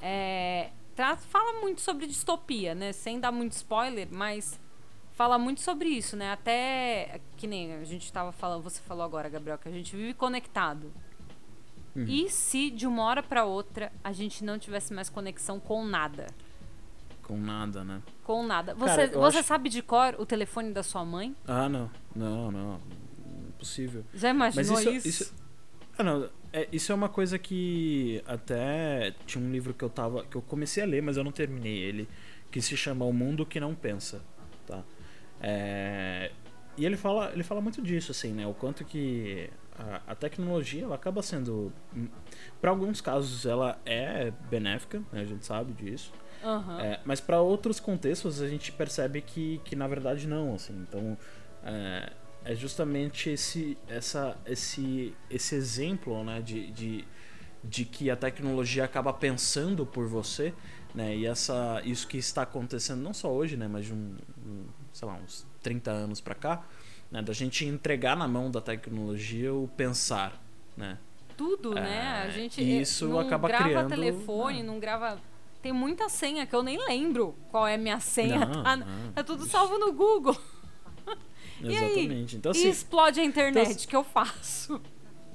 É, fala muito sobre distopia, né? Sem dar muito spoiler, mas fala muito sobre isso, né? Até que nem a gente tava falando, você falou agora, Gabriel, que a gente vive conectado. Uhum. E se de uma hora pra outra a gente não tivesse mais conexão com nada? Com nada, né? Com nada. Você, Cara, você acho- sabe de cor o telefone da sua mãe? Ah, não. Não, não. Impossível. Já Mas imaginou isso, isso? isso, ah, não, é, isso é uma coisa que até tinha um livro que eu tava que eu comecei a ler, mas eu não terminei ele, que se chama O Mundo que não pensa, tá? É, e ele fala, ele fala muito disso assim, né? O quanto que a, a tecnologia ela acaba sendo para alguns casos ela é benéfica, né? A gente sabe disso. Aham. É, mas para outros contextos a gente percebe que, que na verdade não, assim. Então é, é justamente esse, essa, esse, esse exemplo, né, de, de, de que a tecnologia acaba pensando por você, né, e essa, isso que está acontecendo não só hoje, né, mas de um, um, sei lá, uns 30 anos para cá, né, da gente entregar na mão da tecnologia o pensar, né. Tudo, né? É, A gente eh, isso não acaba grava criando- telefone, Ah. não grava. Tem muita senha que eu nem lembro qual é a minha senha. Não, tá, não. tá tudo salvo no Google. (laughs) E aí? Exatamente. Então, e assim, explode a internet, então, que eu faço?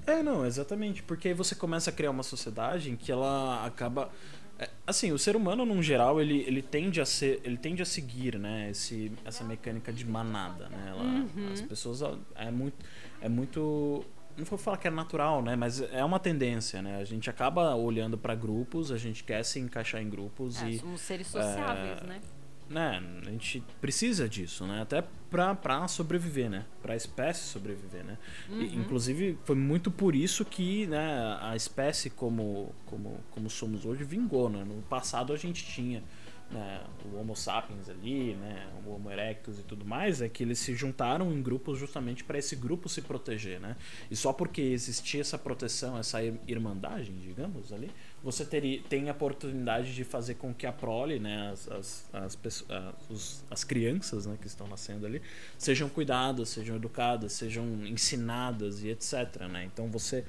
É, não, exatamente. Porque aí você começa a criar uma sociedade em que ela acaba. é, assim, o ser humano, num geral, ele, ele tende a ser. Ele tende a seguir, né? Esse, essa mecânica de manada, né? Ela- As pessoas. É muito. É muito. Não vou falar que é natural, né? Mas é uma tendência, né? A gente acaba olhando para grupos, a gente quer se encaixar em grupos É, e somos seres sociáveis, é, né? né, a gente precisa disso, né? Até pra, pra sobreviver, né? Pra espécie sobreviver, né? E, inclusive, foi muito por isso que né, a espécie como, como, como somos hoje vingou, né? No passado a gente tinha né, o Homo sapiens ali, né? O Homo erectus e tudo mais, é que eles se juntaram em grupos justamente para esse grupo se proteger, né? E só porque existia essa proteção, essa ir- irmandagem, digamos, ali, você teria, tem a oportunidade de fazer com que a prole, né, as, as, as, as crianças né, que estão nascendo ali, sejam cuidadas, sejam educadas, sejam ensinadas e etc. Né? Então você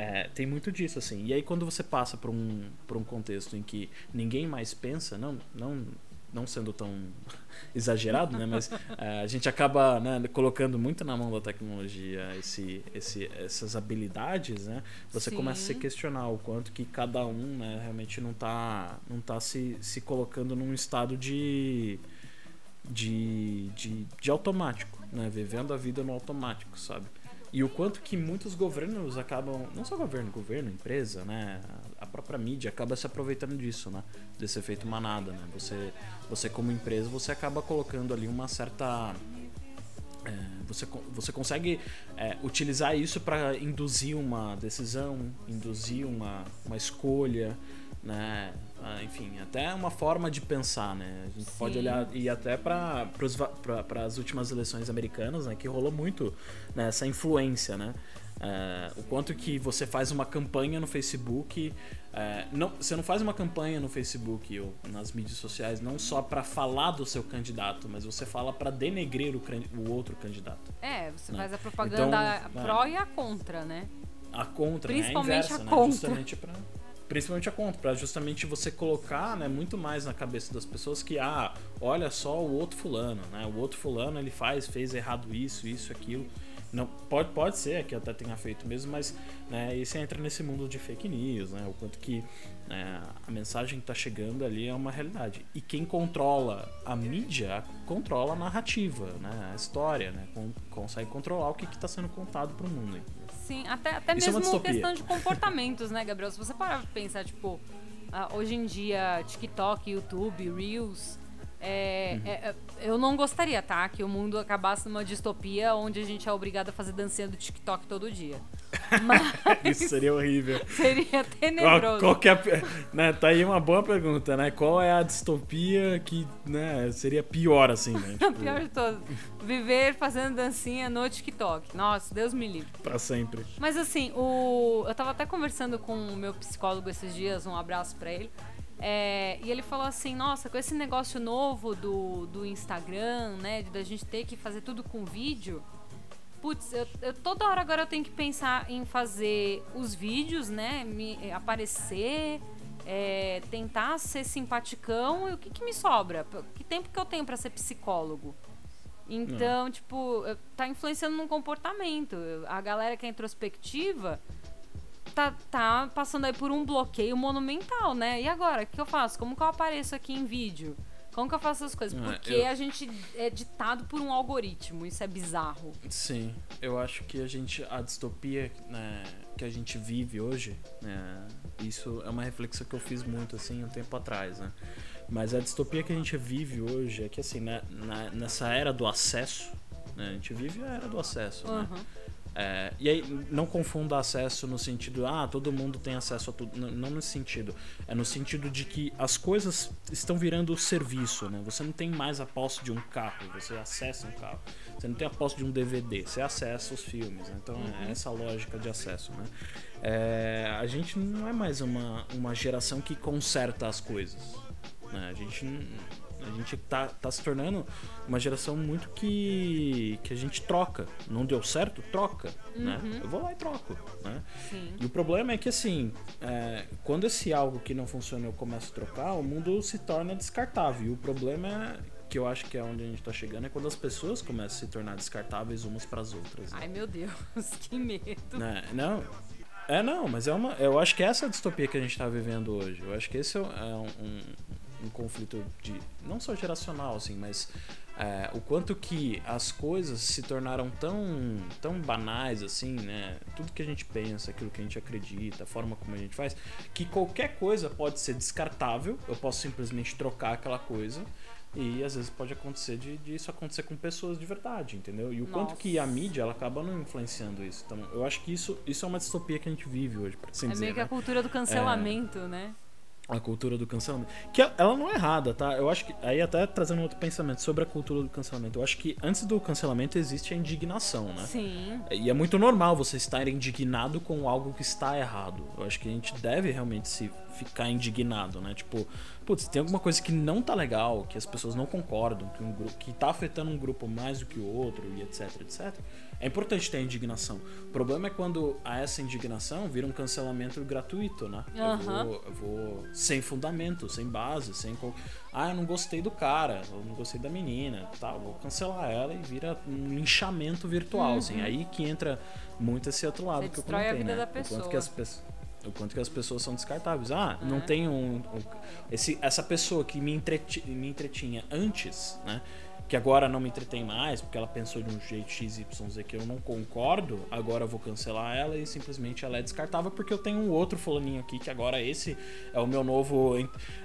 é, tem muito disso assim. E aí quando você passa por um, um contexto em que ninguém mais pensa, não, não, não sendo tão (laughs) exagerado, né? Mas é, a gente acaba né, colocando muito na mão da tecnologia esse, esse, essas habilidades, né? Você Sim. começa a se questionar o quanto que cada um né, realmente não tá, não tá se, se colocando num estado de, de, de, de automático, né? Vivendo a vida no automático, sabe? E o quanto que muitos governos acabam, não só governo, governo, empresa, né? A própria mídia acaba se aproveitando disso, né? Desse efeito manada, né? Você, você como empresa, você acaba colocando ali uma certa é, você, você consegue é, utilizar isso para induzir uma decisão, induzir uma, uma escolha, né? Ah, enfim, até uma forma de pensar, né? A gente pode Sim. olhar e até para as últimas eleições americanas, né? Que rolou muito né, essa influência, né? É, o quanto que você faz uma campanha no Facebook, é, não, você não faz uma campanha no Facebook ou nas mídias sociais não só para falar do seu candidato, mas você fala para denegrir o, o outro candidato. É, você Né? faz a propaganda Então, pró e a contra, né? A contra, Principalmente né? a inversa, a né? contra. Justamente pra, principalmente a contra, para justamente você colocar, né, muito mais na cabeça das pessoas que ah, olha só o outro fulano, né? O outro fulano ele faz, fez errado isso, isso, aquilo. Não, pode, pode ser que até tenha feito mesmo, mas né, você entra nesse mundo de fake news, né? O quanto que né, a mensagem que tá chegando ali é uma realidade. E quem controla a mídia controla a narrativa, né? A história, né? Con- consegue controlar o que, que tá sendo contado pro mundo. Entendeu? Sim, até, até Isso é mesmo distopia. questão de comportamentos, né, Gabriel? Se você parar pra pensar, tipo, ah, hoje em dia, TikTok, YouTube, Reels, É, Uhum. é, eu não gostaria, tá? Que o mundo acabasse numa distopia onde a gente é obrigado a fazer dancinha do TikTok todo dia. Mas (laughs) Isso seria horrível. (laughs) seria Qual, tenebroso. qual que é a, né, tá aí uma boa pergunta, né? Qual é a distopia que né, seria pior, assim, né? (laughs) Tipo, pior de todos. Viver fazendo dancinha no TikTok. Nossa, Deus me livre. pra sempre. Mas assim, o... eu tava até conversando com o meu psicólogo esses dias, um abraço pra ele. É, e ele falou assim, nossa, com esse negócio novo do, do Instagram, né? de Da gente ter que fazer tudo com vídeo. Putz, eu, eu- toda hora agora eu tenho que pensar em fazer os vídeos, né? Me, aparecer, é, tentar ser simpaticão. E o que, que me sobra? Que tempo que eu tenho pra ser psicólogo? Então, tipo, eu- tá influenciando no comportamento. A galera que é introspectiva tá, tá passando aí por um bloqueio monumental, né? E agora, o que eu faço? Como que eu apareço aqui em vídeo? Como que eu faço essas coisas? Ah, Porque eu- a gente é ditado por um algoritmo, isso é bizarro. Sim, eu acho que a gente, a distopia né, que a gente vive hoje, né, isso é uma reflexão que eu fiz muito assim um tempo atrás, né? Mas a distopia que a gente vive hoje é que assim, né, na- nessa era do acesso, né, a gente vive a era do acesso, né? Uhum. É, e aí, não confunda acesso no sentido, ah, todo mundo tem acesso a tudo. Não, não nesse sentido. É no sentido de que as coisas estão virando serviço, né? Você não tem mais a posse de um carro, você acessa um carro. Você não tem a posse de um DVD, você acessa os filmes. né? Então é essa a lógica de acesso, né? É, a gente não é mais uma, uma geração que conserta as coisas. Né? A gente não- a gente tá, tá se tornando uma geração muito que que a gente troca. Não deu certo? Troca, né? Eu vou lá e troco, né? Sim. E o problema é que assim, é, quando esse algo que não funciona eu começo a trocar, o mundo se torna descartável. E o problema é que eu acho que é onde a gente tá chegando é quando as pessoas começam a se tornar descartáveis umas para as outras. né? Ai, meu Deus, (laughs) que medo. Né? Não. É, não, mas é uma. Eu acho que essa é a distopia que a gente tá vivendo hoje. Eu acho que esse é um, um, um conflito de. Não só geracional, assim, mas. é, o quanto que as coisas se tornaram tão, tão banais, assim, né? Tudo que a gente pensa, aquilo que a gente acredita, a forma como a gente faz, que qualquer coisa pode ser descartável. Eu posso simplesmente trocar aquela coisa. E às vezes pode acontecer de, de isso acontecer com pessoas de verdade, entendeu? E o quanto Nossa. que a mídia ela acaba não influenciando isso. Então, eu acho que isso, isso é uma distopia que a gente vive hoje, por assim É dizer. meio que né? a cultura do cancelamento, né? A cultura do cancelamento. Que ela- ela não é errada, tá? Eu acho que. Aí até trazendo outro pensamento sobre a cultura do cancelamento. Eu acho que antes do cancelamento existe a indignação, né? Sim. E é muito normal você estar indignado com algo que está errado. Eu acho que a gente deve realmente se ficar indignado, né? Tipo, putz, tem alguma coisa que não tá legal, que as pessoas não concordam, que, um grupo, que tá afetando um grupo mais do que o outro, e etc, etc. É importante ter a indignação. O problema é quando a essa indignação vira um cancelamento gratuito, né? Aham. Eu, vou, eu vou sem fundamento, sem base, sem. Ah, eu não gostei do cara, eu não gostei da menina, tá? Vou cancelar ela e vira um linchamento virtual, assim. Aí que entra muito esse outro lado Uhum. Você que eu destrói a vida né? da O quanto pessoa. que as pessoas o quanto que as pessoas são descartáveis. Ah, não É. tem um, um- esse, essa pessoa que me, entreti, me entretinha antes, né? Que agora não me entretém mais, porque ela pensou de um jeito XYZ que eu não concordo, agora eu vou cancelar ela e simplesmente ela é descartável porque eu tenho um outro fulaninho aqui que agora esse é o meu novo.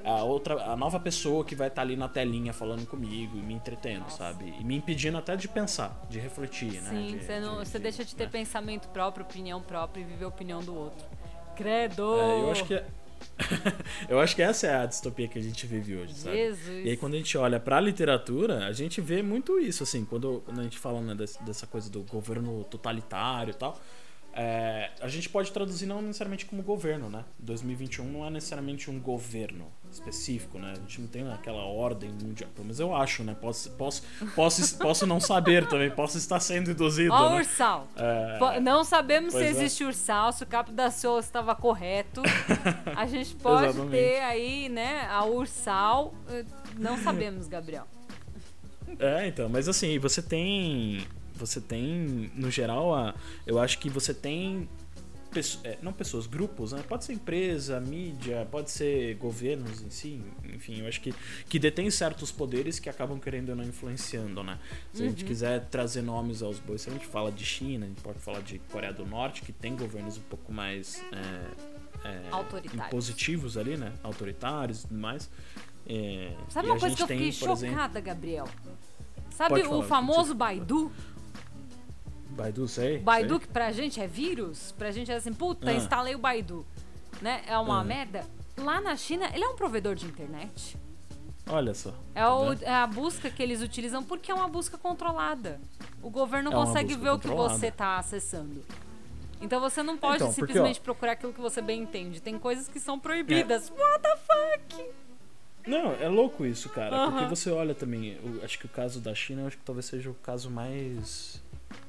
A, outra, a nova pessoa que vai estar ali na telinha falando comigo e me entretendo, sabe? E me impedindo até de pensar, de refletir, né? Sim, De- você, não, de- você de- deixa de ter né? pensamento próprio, opinião própria e viver a opinião do outro. Credo! É, eu acho que é- (laughs) eu acho que essa é a distopia que a gente vive hoje, sabe? Jesus. E aí quando a gente olha pra literatura, a gente vê muito isso, assim, quando, quando a gente fala né, dessa coisa do governo totalitário e tal, é, a gente pode traduzir não necessariamente como governo, né? 2021 não é necessariamente um governo específico, né? A gente não tem aquela ordem mundial, pelo menos eu acho, né? Posso, posso, posso, posso não saber também, posso estar sendo induzido, Ó, né? Ursal. É, Não sabemos se pois é. existe ursal, se o capo da Souza estava correto. A gente (laughs) pode ter aí, né, a ursal. eh, Não sabemos, Gabriel. É, então, mas assim, você tem. Você tem, no geral, a, eu acho que você tem. é, não pessoas, grupos, né? Pode ser empresa, mídia, pode ser governos em si, enfim, eu acho que, que detém certos poderes que acabam querendo ou não influenciando, né? Se a gente quiser trazer nomes aos bois, se a gente fala de China, a gente pode falar de Coreia do Norte, que tem governos um pouco mais. é, é, Autoritários. impositivos ali, né? Autoritários e tudo mais. É, Sabe uma a coisa gente que eu tem, fiquei chocada, exemplo, Gabriel? Sabe o famoso Baidu? Baidu, sei. Baidu sei. que pra gente é vírus, pra gente é assim, puta, Ah. instalei o Baidu. Né? É uma Ah. merda. Lá na China, ele é um provedor de internet. Olha só. É, tá o- é a busca que eles utilizam porque é uma busca controlada. O governo É consegue ver o que você tá acessando. Então você não pode Então, porque, simplesmente ó- procurar aquilo que você bem entende. Tem coisas que são proibidas. What the fuck? Não, é louco isso, cara. Aham. Porque você olha também, eu acho que o caso da China, acho que talvez seja o caso mais.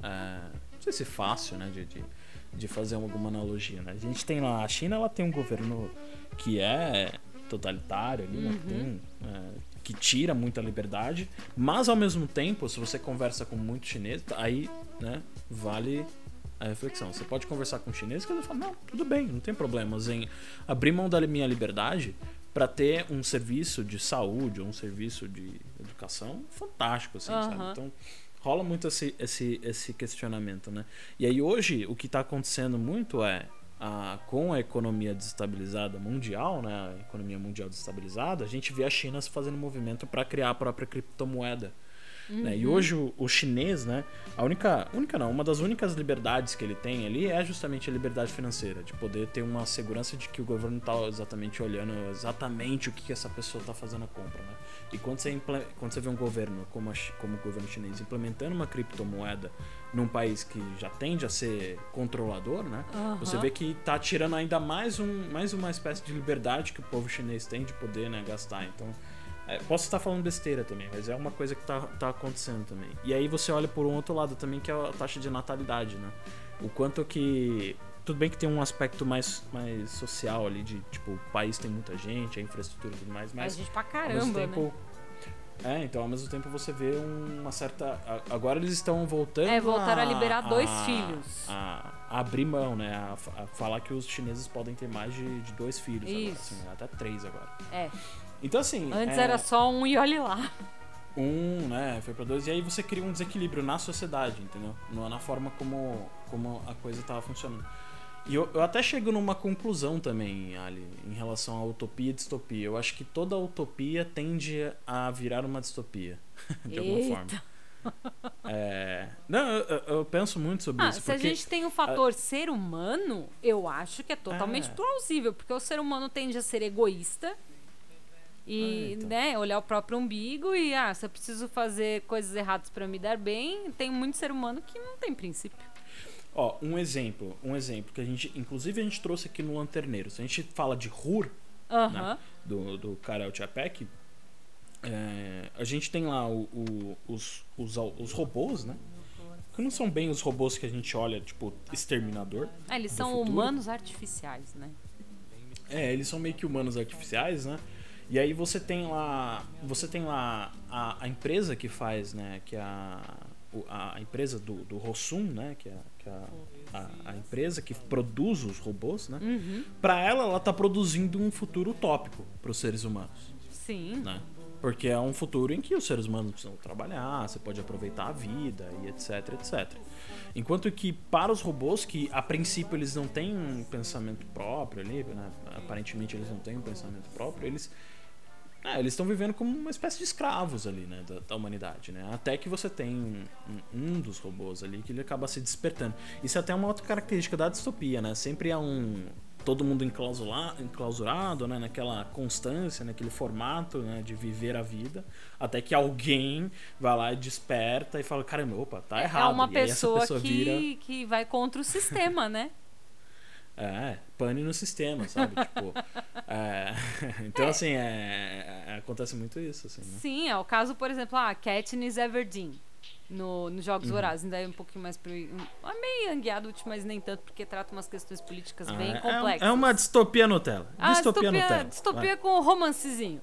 É, não sei se fácil, né? De, de, de fazer alguma analogia, né? A gente tem lá, a China ela tem um governo que é totalitário ali, né? Tem, é, que tira muita liberdade, mas ao mesmo tempo, se você conversa com muitos chineses, aí, né, vale a reflexão. Você pode conversar com chineses que eles falam, não, tudo bem, não tem problemas em abrir mão da minha liberdade para ter um serviço de saúde ou um serviço de educação fantástico, assim, sabe? Então, rola muito esse, esse, esse questionamento, né? E aí hoje, o que está acontecendo muito é, a, com a economia desestabilizada mundial, né? A economia mundial desestabilizada, a gente vê a China fazendo movimento para criar a própria criptomoeda. Né? E hoje o, o chinês, né? A única, única não, uma das únicas liberdades que ele tem ali é justamente a liberdade financeira, de poder ter uma segurança de que o governo está exatamente olhando exatamente o que, que essa pessoa está fazendo a compra, né? E quando você, quando você vê um governo como, a como o governo chinês implementando uma criptomoeda num país que já tende a ser controlador, né? Você Aham. vê que tá tirando ainda mais, um, mais uma espécie de liberdade que o povo chinês tem de poder né, gastar. Então, é, posso estar falando besteira também, mas é uma coisa que tá, tá acontecendo também. E aí você olha por um outro lado também, que é a taxa de natalidade, né? O quanto que. Tudo bem que tem um aspecto mais, mais social ali, de tipo, o país tem muita gente, a infraestrutura e tudo mais, Mas mas gente pra ao mesmo caramba, tempo. né? É, então ao mesmo tempo você vê uma certa. a- Agora eles estão voltando. É, voltaram a liberar dois a- filhos. A, a abrir mão, né? A, fa- a falar que os chineses podem ter mais de, de dois filhos agora. Isso. assim, até três agora. É. Então assim. Antes é, era só um e olhe lá. um, né? Foi pra dois. E aí você cria um desequilíbrio na sociedade, entendeu? Na forma como, como a coisa tava funcionando. E eu, eu até chego numa conclusão também, Ali, em relação à utopia e distopia. Eu acho que toda utopia tende a virar uma distopia, (laughs) de alguma Eita. forma. (laughs) É, Não, eu, eu- penso muito sobre Ah, isso. se a porque- gente tem o fator ser humano, eu acho que é totalmente É. plausível, porque o ser humano tende a ser egoísta e, É, então. né, olhar o próprio umbigo e, ah, se eu preciso fazer coisas erradas pra me dar bem, tem muito ser humano que não tem princípio. Ó, um exemplo, um exemplo que a gente, inclusive a gente trouxe aqui no Lanterneiro. Se a gente fala de Hur, Aham. né, do, do Karel Čapek, é, a gente tem lá o- o- os, os, os robôs, né? Que não são bem os robôs que a gente olha, tipo, exterminador. Ah, eles são futuro. humanos artificiais, né? É, eles são meio que humanos artificiais, né? E aí você tem lá, você tem lá a, a empresa que faz, né, que é a, a, empresa do, do Rossum, né, que é, que é a, a, a empresa que produz os robôs, né? Uhum. Pra ela, ela tá produzindo um futuro utópico para os seres humanos, Sim. né? Porque é um futuro em que os seres humanos precisam trabalhar, você pode aproveitar a vida e etc, etc. Enquanto que para os robôs, que a princípio eles não têm um pensamento próprio ali, né? aparentemente eles não têm um pensamento próprio, eles é, eles estão vivendo como uma espécie de escravos ali, né, da, da humanidade, né? Até que você tem um, um- dos robôs ali que ele acaba se despertando. Isso é até uma outra característica da distopia, né? Sempre há um todo mundo enclausurado, né, naquela constância, naquele formato, né, de viver a vida, até que alguém vai lá e desperta e fala, caramba, opa, tá errado. é uma e aí essa pessoa, pessoa que, vira que vai contra o sistema, né? É, pane no sistema, sabe? (laughs) tipo, é, (laughs) então, assim, é, é- acontece muito isso, assim, né? Sim, é o caso, por exemplo, ah, Katniss Everdeen. No, nos Jogos Uhum. Vorazes, ainda é um pouquinho mais pro. é meio adult, mas nem tanto, porque trata umas questões políticas bem Ah, é- complexas. É, uma distopia Nutella. ah, distopia, distopia, Nutella. distopia vai. com romancezinho.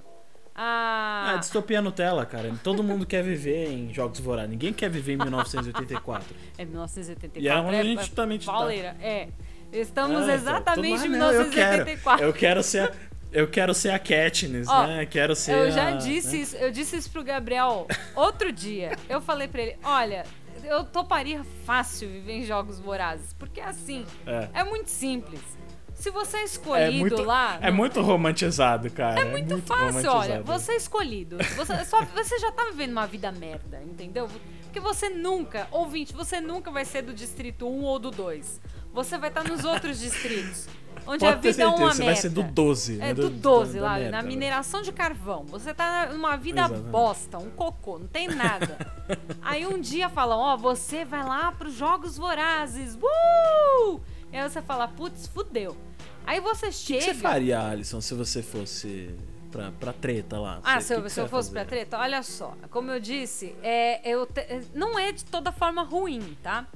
Ah, Ah, distopia Nutella, cara. Todo mundo quer viver em Jogos Vorazes. Ninguém quer viver em 1984. é 1984. E é onde a é, gente é também te dá. pauleira, É. Estamos Ah, exatamente em mundo- não, eu quero, 1984. eu quero ser, eu quero ser a Katniss, Ó, né? Quero ser Eu já a- disse né? isso, eu disse isso pro Gabriel outro dia. Eu falei pra ele, olha, eu toparia fácil viver em jogos vorazes, porque assim, É. é muito simples. Se você é É escolhido muito, lá. é no- muito romantizado, cara. É muito, fácil, romantizado. olha. Você é escolhido. Você, só, você já tá vivendo uma vida merda, entendeu? Porque você nunca, ouvinte, você nunca vai ser do distrito 1 ou do 2. Você vai estar nos outros distritos. Onde a Pode ter vida é uma certeza, você merda. vai ser do 12. É né? do 12 da lá, na né? mineração de carvão. Você tá numa vida Exatamente. bosta, um cocô, não tem nada. (laughs) Aí um dia falam, ó, você vai lá pros Jogos Vorazes. Uh! E aí você fala, putz, fudeu. Aí você O que chega. que você faria, Alisson, se você fosse pra, pra treta lá? Ah, Você- se o eu, que que se eu fosse pra fazer? treta, olha só, como eu disse, é, eu te- não é de toda forma ruim, tá?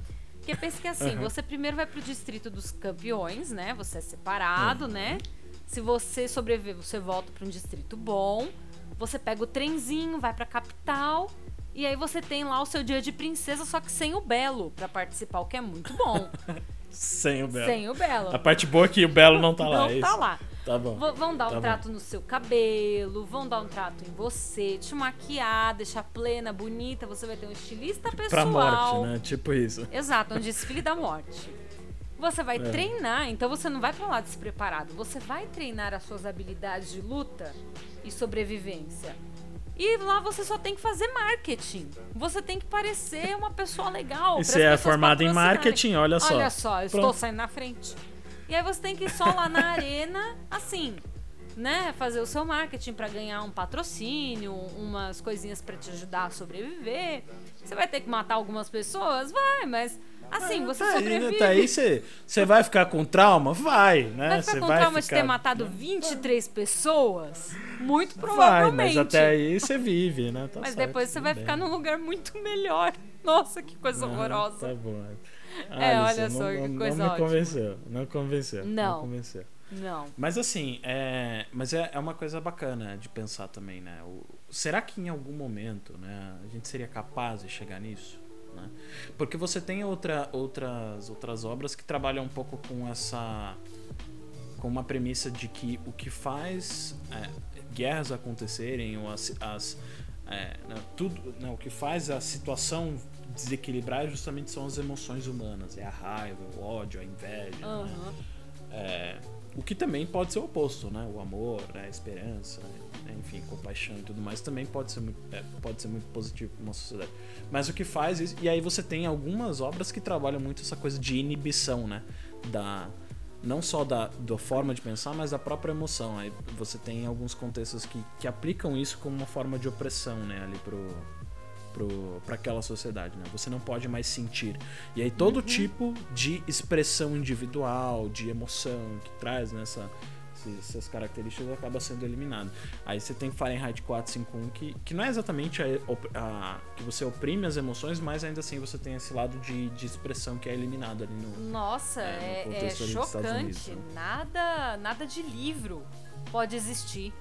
Porque pensa que assim, Aham. você primeiro vai pro distrito dos campeões, né? Você é separado, Uhum. né? Se você sobreviver, você volta pra um distrito bom. Você pega o trenzinho, vai pra capital. E aí você tem lá o seu dia de princesa, só que sem o Belo pra participar, o que é muito bom. (laughs) Sem o Belo. sem o Belo. A parte boa é que o Belo não tá lá, não é tá lá. Tá bom. V- vão dar um Tá bom. trato no seu cabelo, vão dar um trato em você, te maquiar, deixar plena, bonita. Você vai ter um estilista Pra pessoal. morte, né? Tipo isso. Exato, um desfile da morte. Você vai É. treinar, então você não vai pra lá despreparado. Você vai treinar as suas habilidades de luta e sobrevivência. E lá você só tem que fazer marketing. Você tem que parecer uma pessoa legal. E você é formado em marketing, olha só. Olha só, eu estou saindo na frente. E aí você tem que ir só lá na arena, assim, né? Fazer o seu marketing pra ganhar um patrocínio, umas coisinhas pra te ajudar a sobreviver. Você vai ter que matar algumas pessoas? Vai, mas assim, você tá aí, né? sobrevive. Tá aí, você, vai ficar com trauma? Vai, né? Vai ficar com vai trauma de ficar- ter matado 23 pessoas? Muito Vai, provavelmente. mas até aí você vive, né? Tá Mas certo, depois você vai bem. ficar num lugar muito melhor. (laughs) Nossa, que coisa Aham, horrorosa. Tá bom. É, Alisson, olha só, não, que não- coisa Não me ótima. convenceu, não convenceu. Não. convenceu. Não. Mas assim, é, mas é, é uma coisa bacana de pensar também, né? O- será que em algum momento, né, a gente seria capaz de chegar nisso? Né? Porque você tem outra, outras, outras obras que trabalham um pouco com essa, com uma premissa de que o que faz é, guerras acontecerem ou as, as é, né, tudo, né, o que faz a situação desequilibrar justamente são as emoções humanas, é a raiva, o ódio, a inveja. né? Aham. É, o que também pode ser o oposto, né? O amor, né? a esperança, né? enfim, compaixão e tudo mais também pode ser muito, é, pode ser muito positivo para uma sociedade. Mas o que faz isso, e aí você tem algumas obras que trabalham muito essa coisa de inibição, né? Da não só da, da forma de pensar, mas da própria emoção. Aí você tem alguns contextos que, que aplicam isso como uma forma de opressão, né? Ali pro para aquela sociedade, né? Você não pode mais sentir. E aí todo tipo de expressão individual, de emoção que traz nessa esses- essas características acaba sendo eliminado. Aí você tem Fahrenheit 451 que, que não é exatamente a, a- que você oprime as emoções, mas ainda assim você tem esse lado de, de expressão que é eliminado ali no Nossa, É, no é, é Estados Unidos, chocante. né? Nada, nada de livro pode existir.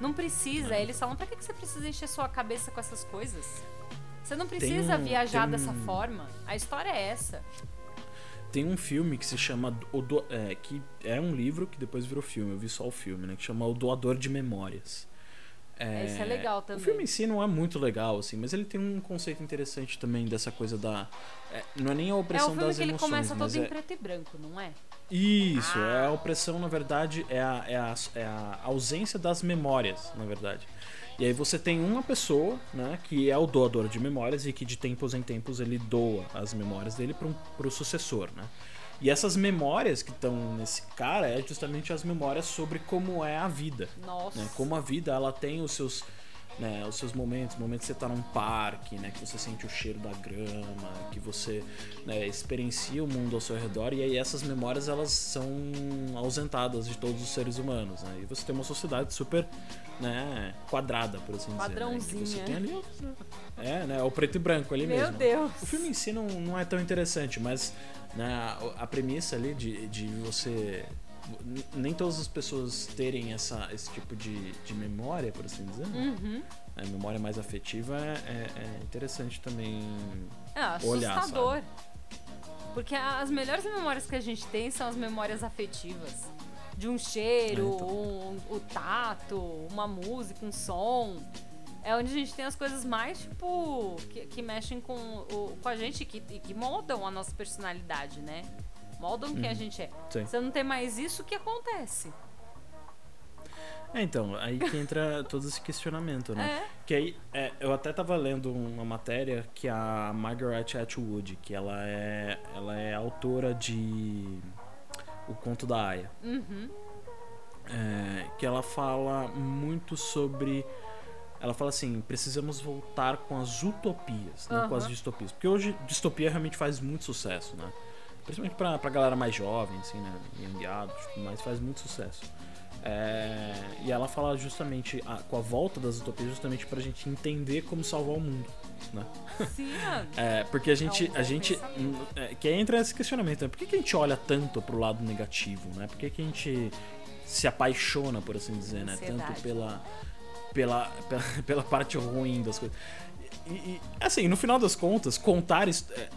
Não precisa. É. Eles falam, pra que que você precisa encher sua cabeça com essas coisas? Você não precisa um- viajar tem dessa um- forma. A história é essa. Tem um filme que se chama o Do- é, que é um livro que depois virou filme, eu vi só o filme, né, que chama O Doador de Memórias. Esse é legal também. O filme em si não é muito legal, assim, mas ele tem um conceito interessante também dessa coisa da. é, não é nem a É o opressão filme das que ele emoções. começa mas todo em é- preto e branco, não é? Isso, é a opressão, na verdade, é a, é, a, é a ausência das memórias, na verdade. E aí você tem uma pessoa, né, que é o doador de memórias e que de tempos em tempos ele doa as memórias dele para o sucessor, né? E essas memórias que estão nesse cara é justamente as memórias sobre como é a vida, Nossa. né? Como a vida ela tem os seus, né, os seus momentos, momentos que você tá num parque, né, que você sente o cheiro da grama, que você né, experiencia o mundo ao seu redor e aí essas memórias elas são ausentadas de todos os seres humanos, né? E você tem uma sociedade super, né, quadrada, por assim dizer, né? Padrãozinha. você tem ali, é, né, o preto e branco ali Meu mesmo. Deus. O filme em si não, não é tão interessante, mas né, a, premissa ali de, de você. Nem todas as pessoas terem essa, esse tipo de, de memória, por assim dizer. né? Uhum. A memória mais afetiva é, é- é interessante também. É olhar, assustador. Porque as melhores memórias que a gente tem são as memórias afetivas. De um cheiro, É, então. um, o tato, uma música, um som. É onde a gente tem as coisas mais, tipo, que, que mexem com, o, com a gente que, e que moldam a nossa personalidade, né? moldam quem a gente é. Uhum. Sim. Você não tem mais isso, o que acontece? É, então, aí que entra (laughs) todo esse questionamento, né? É. Que aí, é, eu até tava lendo uma matéria que a Margaret Atwood, que ela é, ela é autora de O Conto da Aya. Uhum. É, que ela fala muito sobre. Ela fala assim: precisamos voltar com as utopias, não com as distopias. Porque hoje distopia realmente faz muito sucesso, né? Principalmente pra, pra galera mais jovem, assim, né? Young adult, mas faz muito sucesso. É, e ela fala justamente a- com a volta das utopias, justamente pra gente entender como salvar o mundo, né? Sim, (laughs) É, porque a gente. É um bom a gente é, que entra esse questionamento, né? Por que, que a gente olha tanto pro lado negativo, né? Por que, que a gente se apaixona, por assim dizer, né? Tanto pela, pela, (laughs) pela, pela parte ruim das coisas. E, e, assim, no final das contas, contar é,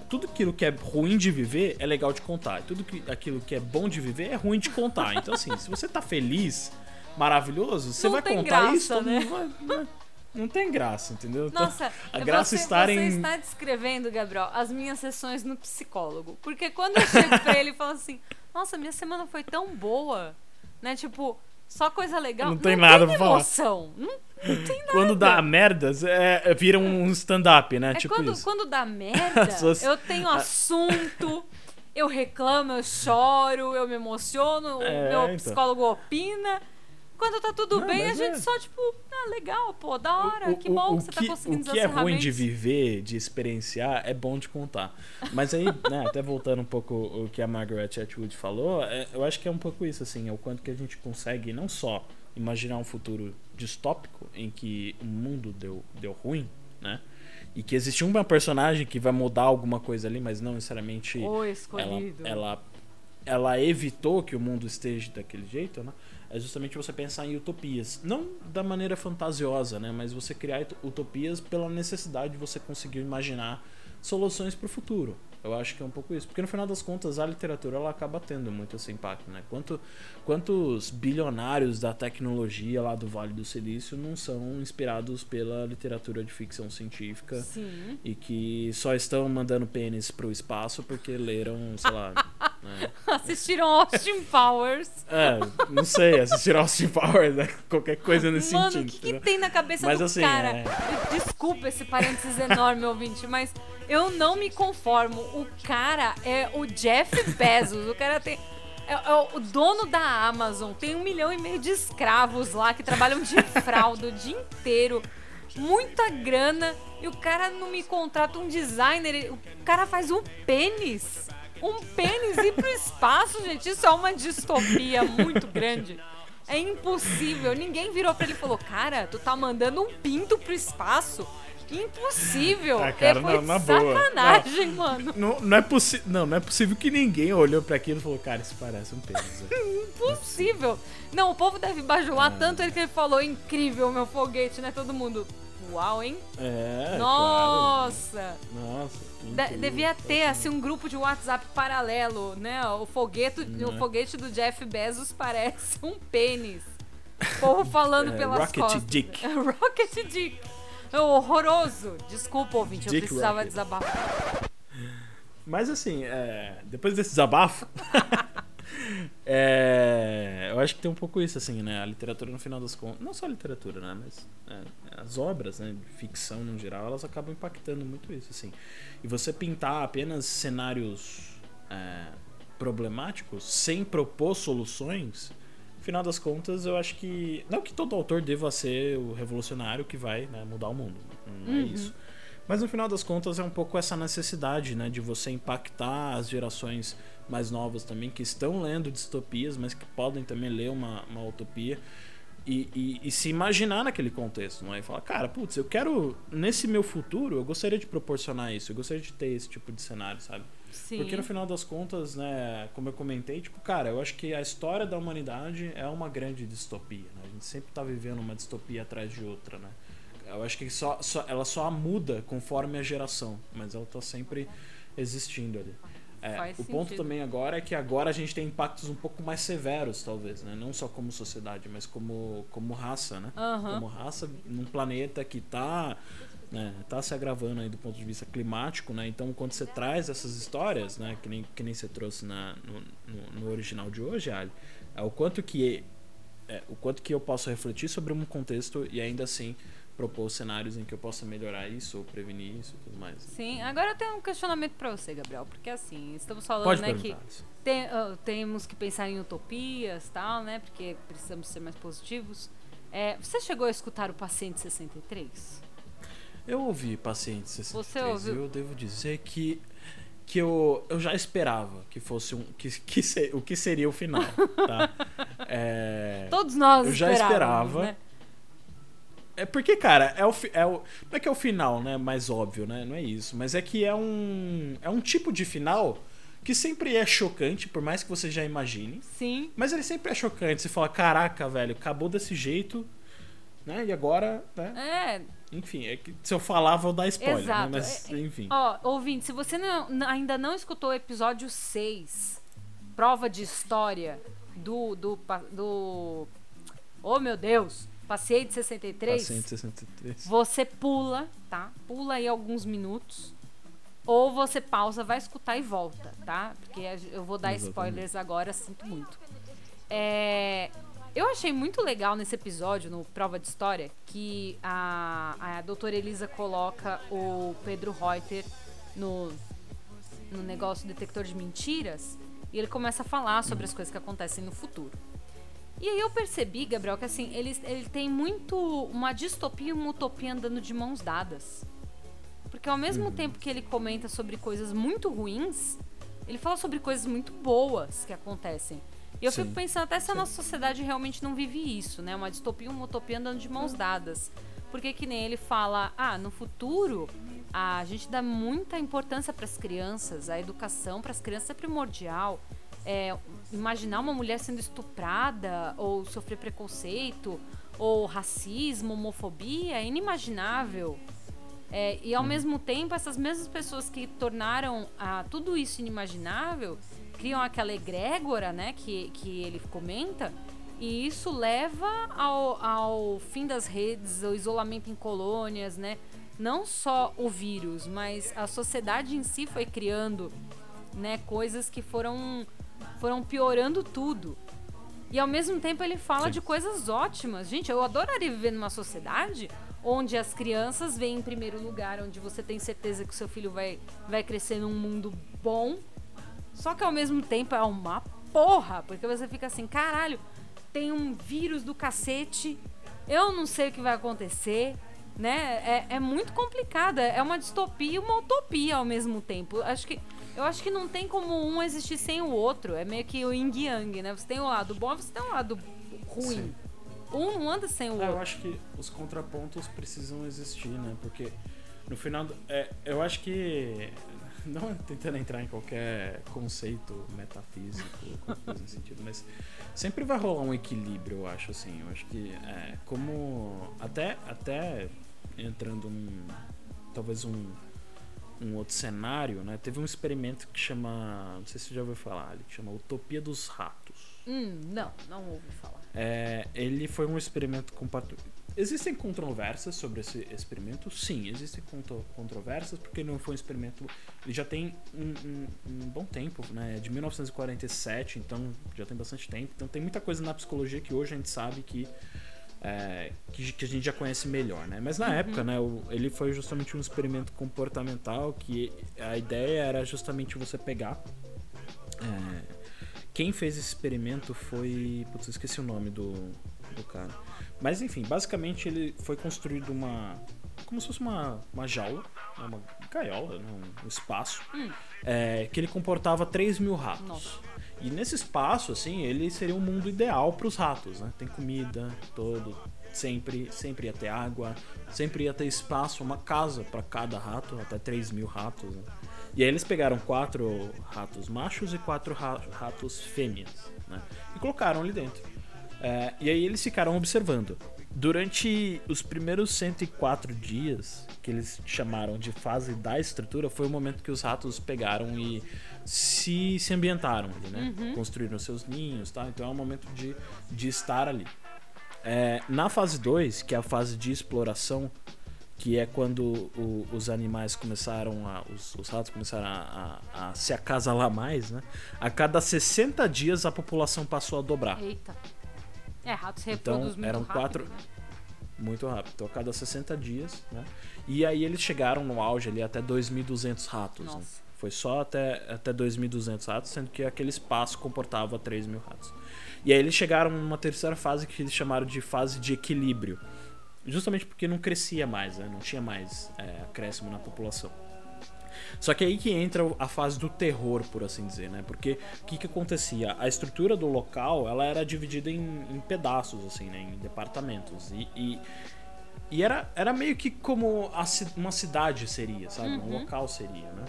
tudo aquilo que é ruim de viver é legal de contar. Tudo que, aquilo que é bom de viver é ruim de contar. Então, assim, se você tá feliz, maravilhoso, você Não vai contar graça, isso, né? vai- vai- Não tem graça, entendeu? Então, Nossa, a graça você, estar você em. está descrevendo, Gabriel, as minhas sessões no psicólogo. Porque quando eu chego pra ele e falo assim, nossa, minha semana foi tão boa, né? Tipo, só coisa legal. Não tem nada pra falar. emoção. Não, não tem nada. Quando dá merdas, é, é- vira um stand-up, né? É tipo quando, isso. quando dá (laughs) merda, Suas- eu tenho assunto, eu reclamo, eu choro, eu me emociono, É, o meu então. psicólogo opina. Quando tá tudo Não, bem, a gente é. só, tipo, ah, legal, pô, da hora, O- que o- bom o que você tá conseguindo O que é ruim de viver, de experienciar, é bom de contar. Mas aí, (laughs) né, até voltando um pouco o que a Margaret Atwood falou, é, eu acho que é um pouco isso, assim, é o quanto que a gente consegue não só imaginar um futuro distópico em que o mundo deu, deu ruim, né? E que existe uma personagem que vai mudar alguma coisa ali, mas não necessariamente O ela, escolhido. ela, ela evitou que o mundo esteja daquele jeito, né? É justamente você pensar em utopias. Não da maneira fantasiosa, né? Mas você criar ut- utopias pela necessidade de você conseguir imaginar soluções para o futuro. Eu acho que é um pouco isso. Porque no final das contas, a literatura ela acaba tendo muito esse impacto, né? Quanto, quantos bilionários da tecnologia lá do Vale do Silício não são inspirados pela literatura de ficção científica Sim. e que só estão mandando pênis pro espaço porque leram, sei lá. (laughs) né? Assistiram Austin Powers. É, não sei, assistir Austin Powers, né? qualquer coisa nesse Mano, o sentido. que, que entendeu? tem na cabeça Mas do assim, cara? é- Desculpa esse parênteses enorme, ouvinte, mas eu não me conformo. O cara é o Jeff Bezos. O cara tem. É, é o dono da Amazon. Tem um milhão e meio de escravos lá que trabalham de (laughs) fralda o dia inteiro. Muita grana. E o cara não me contrata um designer. ele- O cara faz um pênis. Um pênis ir pro espaço, gente. Isso é uma distopia muito grande. É impossível. Ninguém virou pra ele e falou: Cara, tu tá mandando um pinto pro espaço? Impossível. Ah, cara, é, foi não, na boa. sacanagem, mano. Não, não, é possi não, não é possível que ninguém olhou pra aquilo e falou, cara, isso parece um pênis. (laughs) né?" Impossível. Não, o povo deve bajular Ah. tanto ele que ele falou: Incrível, meu foguete, né? Todo mundo. Uau, hein? É, claro. Nossa! Nossa. que De- devia ter assim um grupo de WhatsApp paralelo, né? O foguete, Né? o foguete do Jeff Bezos parece um pênis. O povo (laughs) falando É, pelas Rocket costas. Dick. (laughs) Rocket Dick. É horroroso. Desculpa, ouvinte, eu Dick precisava Rocket. desabafar. Mas assim, é, depois desse desabafo, (laughs) é, eu acho que tem um pouco isso, assim, né? A literatura, no final das contas, não só a literatura, né? Mas é, as obras, né? De ficção, no geral, elas acabam impactando muito isso, assim. E você pintar apenas cenários é, problemáticos, sem propor soluções, final das contas, eu acho que... Não que todo autor deva ser o revolucionário que vai né, mudar o mundo, não é isso. Mas no final das contas é um pouco essa necessidade, né, de você impactar as gerações mais novas também que estão lendo distopias, mas que podem também ler uma, uma utopia e, e- e se imaginar naquele contexto, não é? E falar, cara, putz, eu quero nesse meu futuro, eu gostaria de proporcionar isso, eu gostaria de ter esse tipo de cenário, sabe? Sim. Porque no final das contas, né, como eu comentei, tipo, cara, eu acho que a história da humanidade é uma grande distopia, né? A gente sempre tá vivendo uma distopia atrás de outra, né? Eu acho que só, só- ela só muda conforme a geração, mas ela tá sempre existindo ali. É, o ponto sentido. também agora é que agora a gente tem impactos um pouco mais severos, talvez, né? Não só como sociedade, mas como, como raça, né? Aham. Como raça num planeta que tá né, tá se agravando aí do ponto de vista climático, né? Então, quando você traz essas histórias, né, que nem, que nem você trouxe na, no, no, no original de hoje, Ali, é o quanto que é, o quanto que eu posso refletir sobre um contexto e ainda assim propor cenários em que eu possa melhorar isso ou prevenir isso e tudo mais. Sim, agora eu tenho um questionamento pra você, Gabriel, porque assim, estamos falando, Pode né, que tem- ah, temos que pensar em utopias tal, né? Porque precisamos ser mais positivos. É, você chegou a escutar o Paciente 63? Eu ouvi Paciente 63 Você ouviu? e eu devo dizer que que eu, eu já esperava que fosse um que, que se- o que seria o final, tá? (laughs) É, Todos nós Eu já esperava. né? É porque, cara, é o, é o. Não é que é o final, né? Mais óbvio, né? Não é isso. Mas é que é um. É um tipo de final que sempre é chocante, por mais que você já imagine. Sim. Mas ele sempre é chocante. Você fala, caraca, velho, acabou desse jeito, né? E agora, né? É, Enfim, é que se eu falar, vou dar spoiler, Exato. né? Mas, É- enfim. Ó, ouvinte, se você não- ainda não escutou o episódio 6, prova de história do. do. do oh meu Deus! Paciente 63. Paciente 63. Você pula, tá? Pula aí alguns minutos. Ou você pausa, vai escutar e volta, tá? Porque eu vou dar Exatamente. spoilers agora, sinto muito. É, eu achei muito legal nesse episódio, no Prova de História, que a, a doutora Elisa coloca o Pedro Reuter no, no negócio detector de mentiras e ele começa a falar sobre as coisas que acontecem no futuro. E aí eu percebi, Gabriel, que assim, ele, ele tem muito uma distopia e uma utopia andando de mãos dadas. Porque ao mesmo tempo que ele comenta sobre coisas muito ruins, ele fala sobre coisas muito boas que acontecem. E eu Sim. fico pensando até se a nossa sociedade realmente não vive isso, né? Uma distopia e uma utopia andando de mãos dadas. Porque que nem ele fala, ah, no futuro a gente dá muita importância para as crianças, a educação para as crianças é primordial. É, imaginar uma mulher sendo estuprada ou sofrer preconceito ou racismo, homofobia é inimaginável. É, e ao mesmo tempo, essas mesmas pessoas que tornaram ah, tudo isso inimaginável criam aquela egrégora, né, que, que ele comenta, e isso leva ao, ao fim das redes, ao isolamento em colônias, né? Não só o vírus, mas a sociedade em si foi criando, né, coisas que foram foram piorando tudo. E ao mesmo tempo ele fala Sim. de coisas ótimas. Gente, eu adoraria viver numa sociedade onde as crianças vêm em primeiro lugar, onde você tem certeza que o seu filho vai, vai crescer num mundo bom. Só que ao mesmo tempo é uma porra, porque você fica assim, caralho, tem um vírus do cacete, eu não sei o que vai acontecer, né? É, é muito complicado, é uma distopia e uma utopia ao mesmo tempo. Acho que eu acho que não tem como um existir sem o outro. É meio que o yin yang, né? Você tem o lado bom, você tem o lado ruim. Sim. Um não anda sem o É, eu outro. acho que os contrapontos precisam existir, né? Porque no final. do- É, eu acho que. (laughs) Não tentando entrar em qualquer conceito metafísico, coisa nesse sentido, mas sempre vai rolar um equilíbrio, eu acho, assim. Eu acho que é, como. Até, até entrando num. Talvez um. Um outro cenário, né? Teve um experimento que chama. Não sei se você já ouviu falar, ele chama Utopia dos Ratos. Hum, não, não ouvi falar. É, ele foi um experimento. Existem controvérsias sobre esse experimento? Sim, existem contro- controvérsias porque não foi um experimento. Ele já tem um, um- um bom tempo, né? É de 1947, então já tem bastante tempo. Então tem muita coisa na psicologia que hoje a gente sabe que, é, que, que a gente já conhece melhor, né? Mas na época, né? o- ele foi justamente um experimento comportamental que a ideia era justamente você pegar. é, quem fez esse experimento foi. Putz, eu esqueci o nome do, do cara. Mas enfim, basicamente ele foi construído uma. Como se fosse uma, uma jaula, né, uma gaiola, né, um espaço, é, que ele comportava 3 mil ratos. Nossa. E nesse espaço, assim, ele seria um mundo ideal para os ratos, né? Tem comida, todo, sempre, sempre ia ter água, sempre ia ter espaço, uma casa para cada rato, até 3 mil ratos. Né? E aí eles pegaram quatro ratos machos e quatro ra- ratos fêmeas, né? E colocaram ali dentro. É, e aí eles ficaram observando. Durante os primeiros 104 dias, que eles chamaram de fase da estrutura, foi o momento que os ratos pegaram e se, se ambientaram ali, né? Construíram seus ninhos, tá? Então é um momento de, de estar ali. É, na fase 2, que é a fase de exploração, que é quando o- os animais começaram a. Os, os ratos começaram a, a- a se acasalar mais, né? A cada 60 dias a população passou a dobrar. Eita. É, ratos Então, eram rápido, quatro- né? Muito rápido. Então, a cada 60 dias, né? E aí eles chegaram no auge ali até 2.200 ratos. né? Foi só até, até 2.200 ratos, sendo que aquele espaço comportava 3 mil ratos. E aí eles chegaram numa terceira fase que eles chamaram de fase de equilíbrio. Justamente porque não crescia mais, né? Não tinha mais é, acréscimo na população. Só que aí que entra a fase do terror, por assim dizer, né? Porque o que, que acontecia? A estrutura do local, ela era dividida em, em pedaços, assim, né? Em departamentos. E, e, e era, era meio que como a uma cidade seria, sabe? Um local seria, né?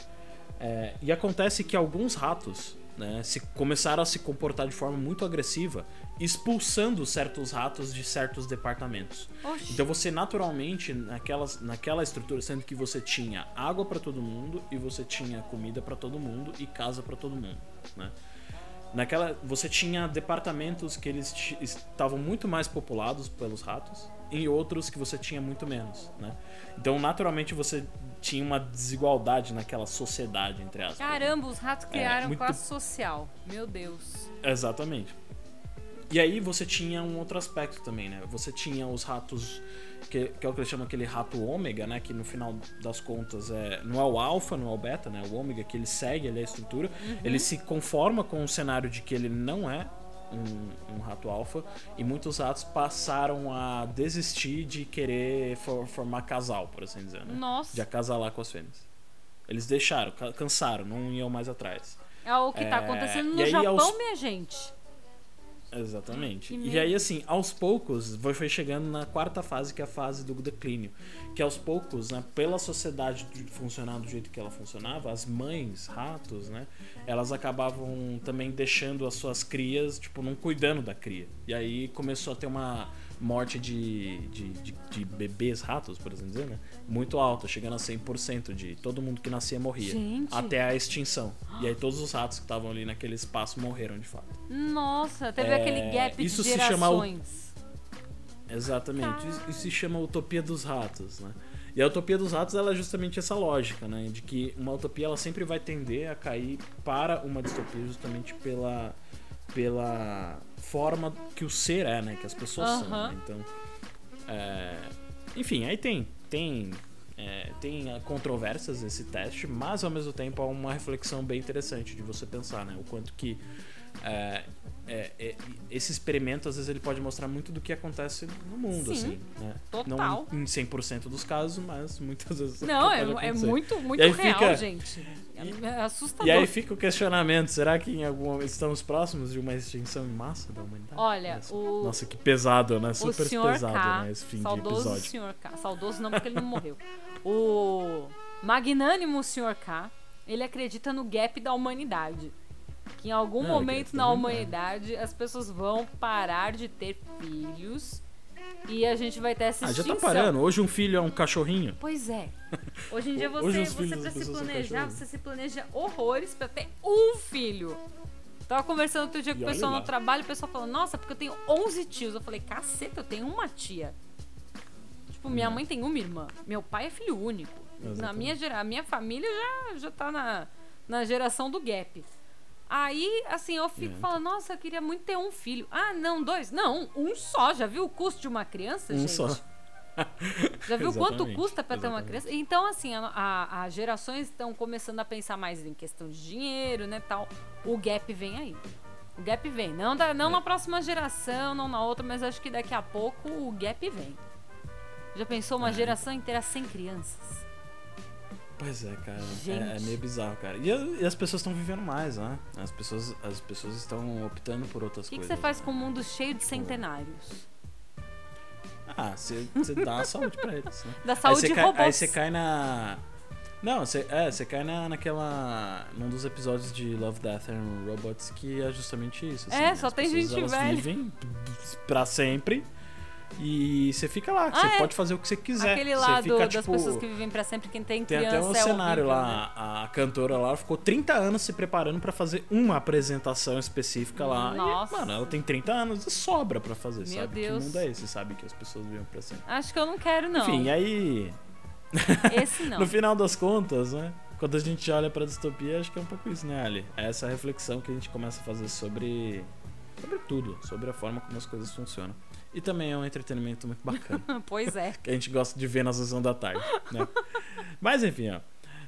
É, e acontece que alguns ratos né, se começaram a se comportar de forma muito agressiva, expulsando certos ratos de certos departamentos. Oxi. Então você naturalmente, naquelas, naquela estrutura, sendo que você tinha água pra todo mundo e você tinha comida pra todo mundo e casa pra todo mundo, né? Naquela, você tinha departamentos que eles estavam muito mais populados pelos ratos e outros que você tinha muito menos, né? Então, naturalmente, você tinha uma desigualdade naquela sociedade, entre aspas. Caramba, os ratos criaram É, muito- classe social. Meu Deus. Exatamente. E aí você tinha um outro aspecto também, né? Você tinha os ratos, que, que é o que eles chamam aquele rato ômega, né? Que no final das contas é, não é o alfa, não é o beta, né? O ômega que ele segue ali a estrutura. Ele se conforma com o cenário de que ele não é um, um rato alfa. E muitos ratos passaram a desistir de querer for- formar casal, por assim dizer, né? Nossa. De acasalar com as fêmeas. Eles deixaram, ca- cansaram, não iam mais atrás. É o que tá É, acontecendo no aí Japão, aos- minha gente. Exatamente. E medo. aí, assim, aos poucos, foi chegando na quarta fase, que é a fase do declínio. Que aos poucos, né, pela sociedade de funcionar do jeito que ela funcionava, as mães, ratos, né, elas acabavam também deixando as suas crias, tipo, não cuidando da cria. E aí começou a ter uma morte de, de, de, de bebês ratos, por assim dizer, né, muito alta, chegando a 100% de todo mundo que nascia morria. Gente. Até a extinção. E aí todos os ratos que estavam ali naquele espaço morreram de fato. Nossa, teve É, aquele gap isso de se chama. Exatamente. Isso, isso se chama utopia dos ratos, né? E a utopia dos ratos ela é justamente essa lógica, né? De que uma utopia ela sempre vai tender a cair para uma distopia justamente pela pela forma que o ser é, né? Que as pessoas são. Né? Então, é, enfim, aí tem tem é, tem ah, controvérsias esse teste, mas ao mesmo tempo há uma reflexão bem interessante de você pensar, né? O quanto que é, é, é, esse experimento, às vezes, ele pode mostrar muito do que acontece no mundo, Sim, assim, né? total. Não em 100% dos casos, mas muitas vezes. Não, é, é muito, muito real, fica- gente. É, é assustador. E aí fica o questionamento, será que em algum estamos próximos de uma extinção em massa da humanidade? Olha, Nossa, o- Nossa, que pesado, né? Super pesado, K, né? Esse fim de saudoso episódio. senhor K, saudoso não porque ele não morreu. O magnânimo senhor K, ele acredita no gap da humanidade. Que em algum Não, momento na da humanidade as pessoas vão parar de ter filhos e a gente vai ter essa Ah, já extinção. tá parando. Hoje um filho é um cachorrinho. Pois é. Hoje em dia você, (laughs) Hoje você pra se planejar, você se planeja horrores pra ter um filho. Tava conversando outro dia com o pessoal no trabalho, o pessoal falou, nossa, porque eu tenho 11 tios. Eu falei, caceta, eu tenho uma tia. Tipo, minha mãe tem uma irmã. Meu pai é filho único. Na Exatamente. minha, gera- a minha família já, já tá na, na geração do gap. Aí, assim, eu fico É. falando, nossa, eu queria muito ter um filho. Ah, não, dois? Não, um só. Já viu o custo de uma criança, Um gente? só. Já viu (laughs) quanto custa pra ter uma criança? Então, assim, as gerações estão começando a pensar mais em questão de dinheiro, né, tal. O gap vem aí. O gap vem. Não, da- É. não na próxima geração, não na outra, mas acho que daqui a pouco o gap vem. Já pensou É. uma geração inteira sem crianças? Pois é, cara. É, é meio bizarro, cara. E, e as pessoas estão vivendo mais, né? As pessoas, as pessoas estão optando por outras O que, que coisas. você faz né? com um mundo cheio de centenários? Ah, você, dá saúde pra eles, né? Aí saúde de cai, robôs. Aí você cai na. Não, você, é, você cai na, naquela. num dos episódios de Love, Death and Robots que é justamente isso. assim, É, só tem pessoas, gente elas velha. vivem pra sempre. E você fica lá, Ah, você é. pode fazer o que você quiser. Aquele você lá fica, das tipo, pessoas que vivem pra sempre, quem tem Tem criança até um é cenário horrível, lá, né? a cantora lá ficou 30 anos se preparando pra fazer uma apresentação específica lá. Nossa. E, mano, ela tem 30 anos e sobra pra fazer, Meu sabe? Deus. Que mundo é esse, sabe? Que as pessoas vivem pra sempre. Acho que eu não quero, não. Enfim, aí. (laughs) Esse não. (laughs) No final das contas, né? Quando a gente olha pra distopia, acho que é um pouco isso, né, Ali? É essa reflexão que a gente começa a fazer sobre, sobre tudo, sobre a forma como as coisas funcionam. E também é um entretenimento muito bacana, (laughs) pois é. que a gente gosta de ver na sessão da tarde, né? Mas enfim, ó.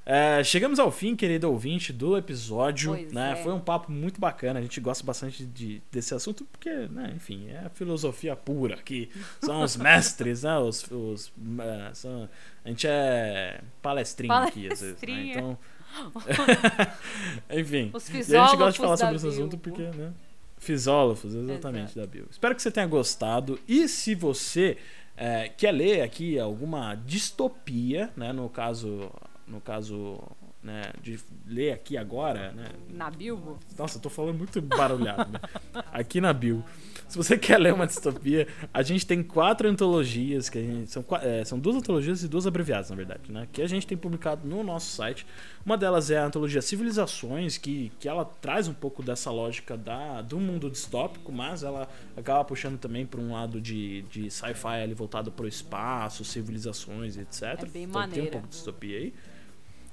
É, chegamos ao fim, querido ouvinte, do episódio. Pois né? é. Foi um papo muito bacana. A gente gosta bastante de, desse assunto porque, né, enfim, é a filosofia pura aqui. São os mestres, né? Os, os, é, são- a gente é palestrinho, aqui, às vezes. Né? Então. (laughs) (laughs) enfim. Os E a gente gosta de falar sobre esse assunto porque, né? Fisólogos, exatamente, da Bill. Espero que você tenha gostado. E se você é, quer ler aqui alguma distopia, né? No caso, no caso, né? De ler aqui agora, né? Na Bilbo? Nossa, eu tô falando muito barulhado, né? (laughs) Aqui na Bill. Se você (laughs) quer ler uma distopia, a gente tem quatro antologias, que a gente, são, é, são duas antologias e duas abreviadas, na verdade, né? Que a gente tem publicado no nosso site. Uma delas é a antologia Civilizações, que, que ela traz um pouco dessa lógica da, do mundo distópico, mas ela acaba puxando também para um lado de, de sci-fi ali voltado para o espaço, civilizações, etc. É bem então tem um pouco de distopia aí.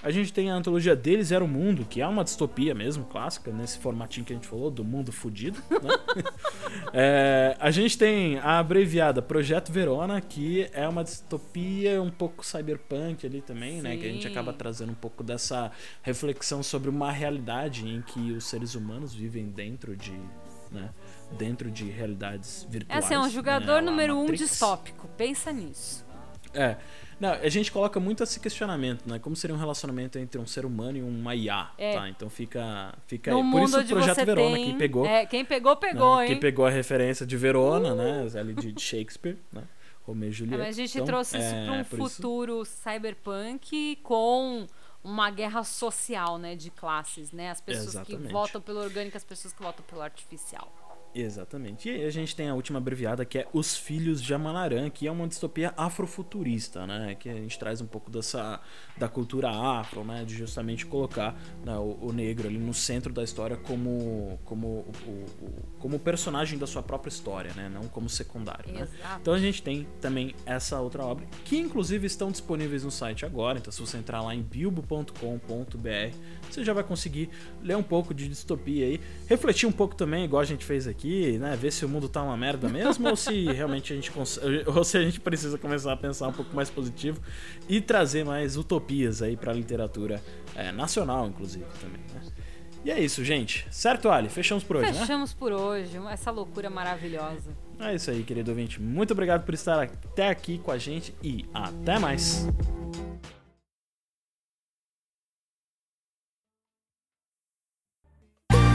A gente tem a antologia Deles Era o Mundo, que é uma distopia mesmo, clássica, nesse formatinho que a gente falou, do mundo fudido. Né? (laughs) É, a gente tem a abreviada Projeto Verona, que é uma distopia um pouco cyberpunk ali também, né? Que a gente Sim. acaba trazendo um pouco dessa reflexão sobre uma realidade em que os seres humanos vivem dentro de. Né? Dentro de realidades É virtuais. assim, é um né? jogador A número um Matrix. distópico. Pensa nisso. É. Não, a gente coloca muito esse questionamento, né? Como seria um relacionamento entre um ser humano e uma IA, É. tá? Então fica, fica no aí. Por isso o Projeto Verona, tem... quem pegou, É, quem pegou, pegou, né? hein? Quem pegou a referência de Verona, né? Ali de, Shakespeare, né? Romeu e É, Julieta. mas a gente Então, trouxe isso é, para um por isso- futuro cyberpunk com uma guerra social, né, de classes, né? As pessoas que Exatamente. votam pelo orgânico, as pessoas que votam pelo artificial. Exatamente. E aí a gente tem a última abreviada que é Os Filhos de Amanarã, que é uma distopia afrofuturista, né? Que a gente traz um pouco dessa da cultura afro, né? De justamente colocar né, o, o negro ali no centro da história como como o, o- como personagem da sua própria história, né? Não como secundário. Né? Então a gente tem também essa outra obra, que inclusive estão disponíveis no site agora. Então, se você entrar lá em bilbo.com.br, você já vai conseguir ler um pouco de distopia aí, refletir um pouco também, igual a gente fez aqui, né? Ver se o mundo tá uma merda mesmo ou se realmente a gente (laughs) ou se a gente precisa começar a pensar um pouco mais positivo e trazer mais utopias aí pra literatura é, nacional, inclusive, também, né? E é isso, gente. Certo, Ali? Fechamos por hoje, né? Fechamos por hoje, essa loucura maravilhosa. É isso aí, querido ouvinte. Muito obrigado por estar até aqui com a gente e até mais.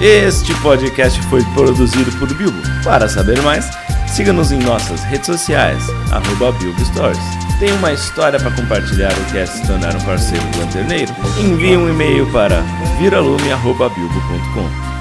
Este podcast foi produzido por Bilbo. Para saber mais, siga-nos em nossas redes sociais, arroba Bilbo Stories. Tem uma história para compartilhar ou quer se tornar um parceiro do Lanterneiro? Envie um e-mail para viralume.bilbo.com.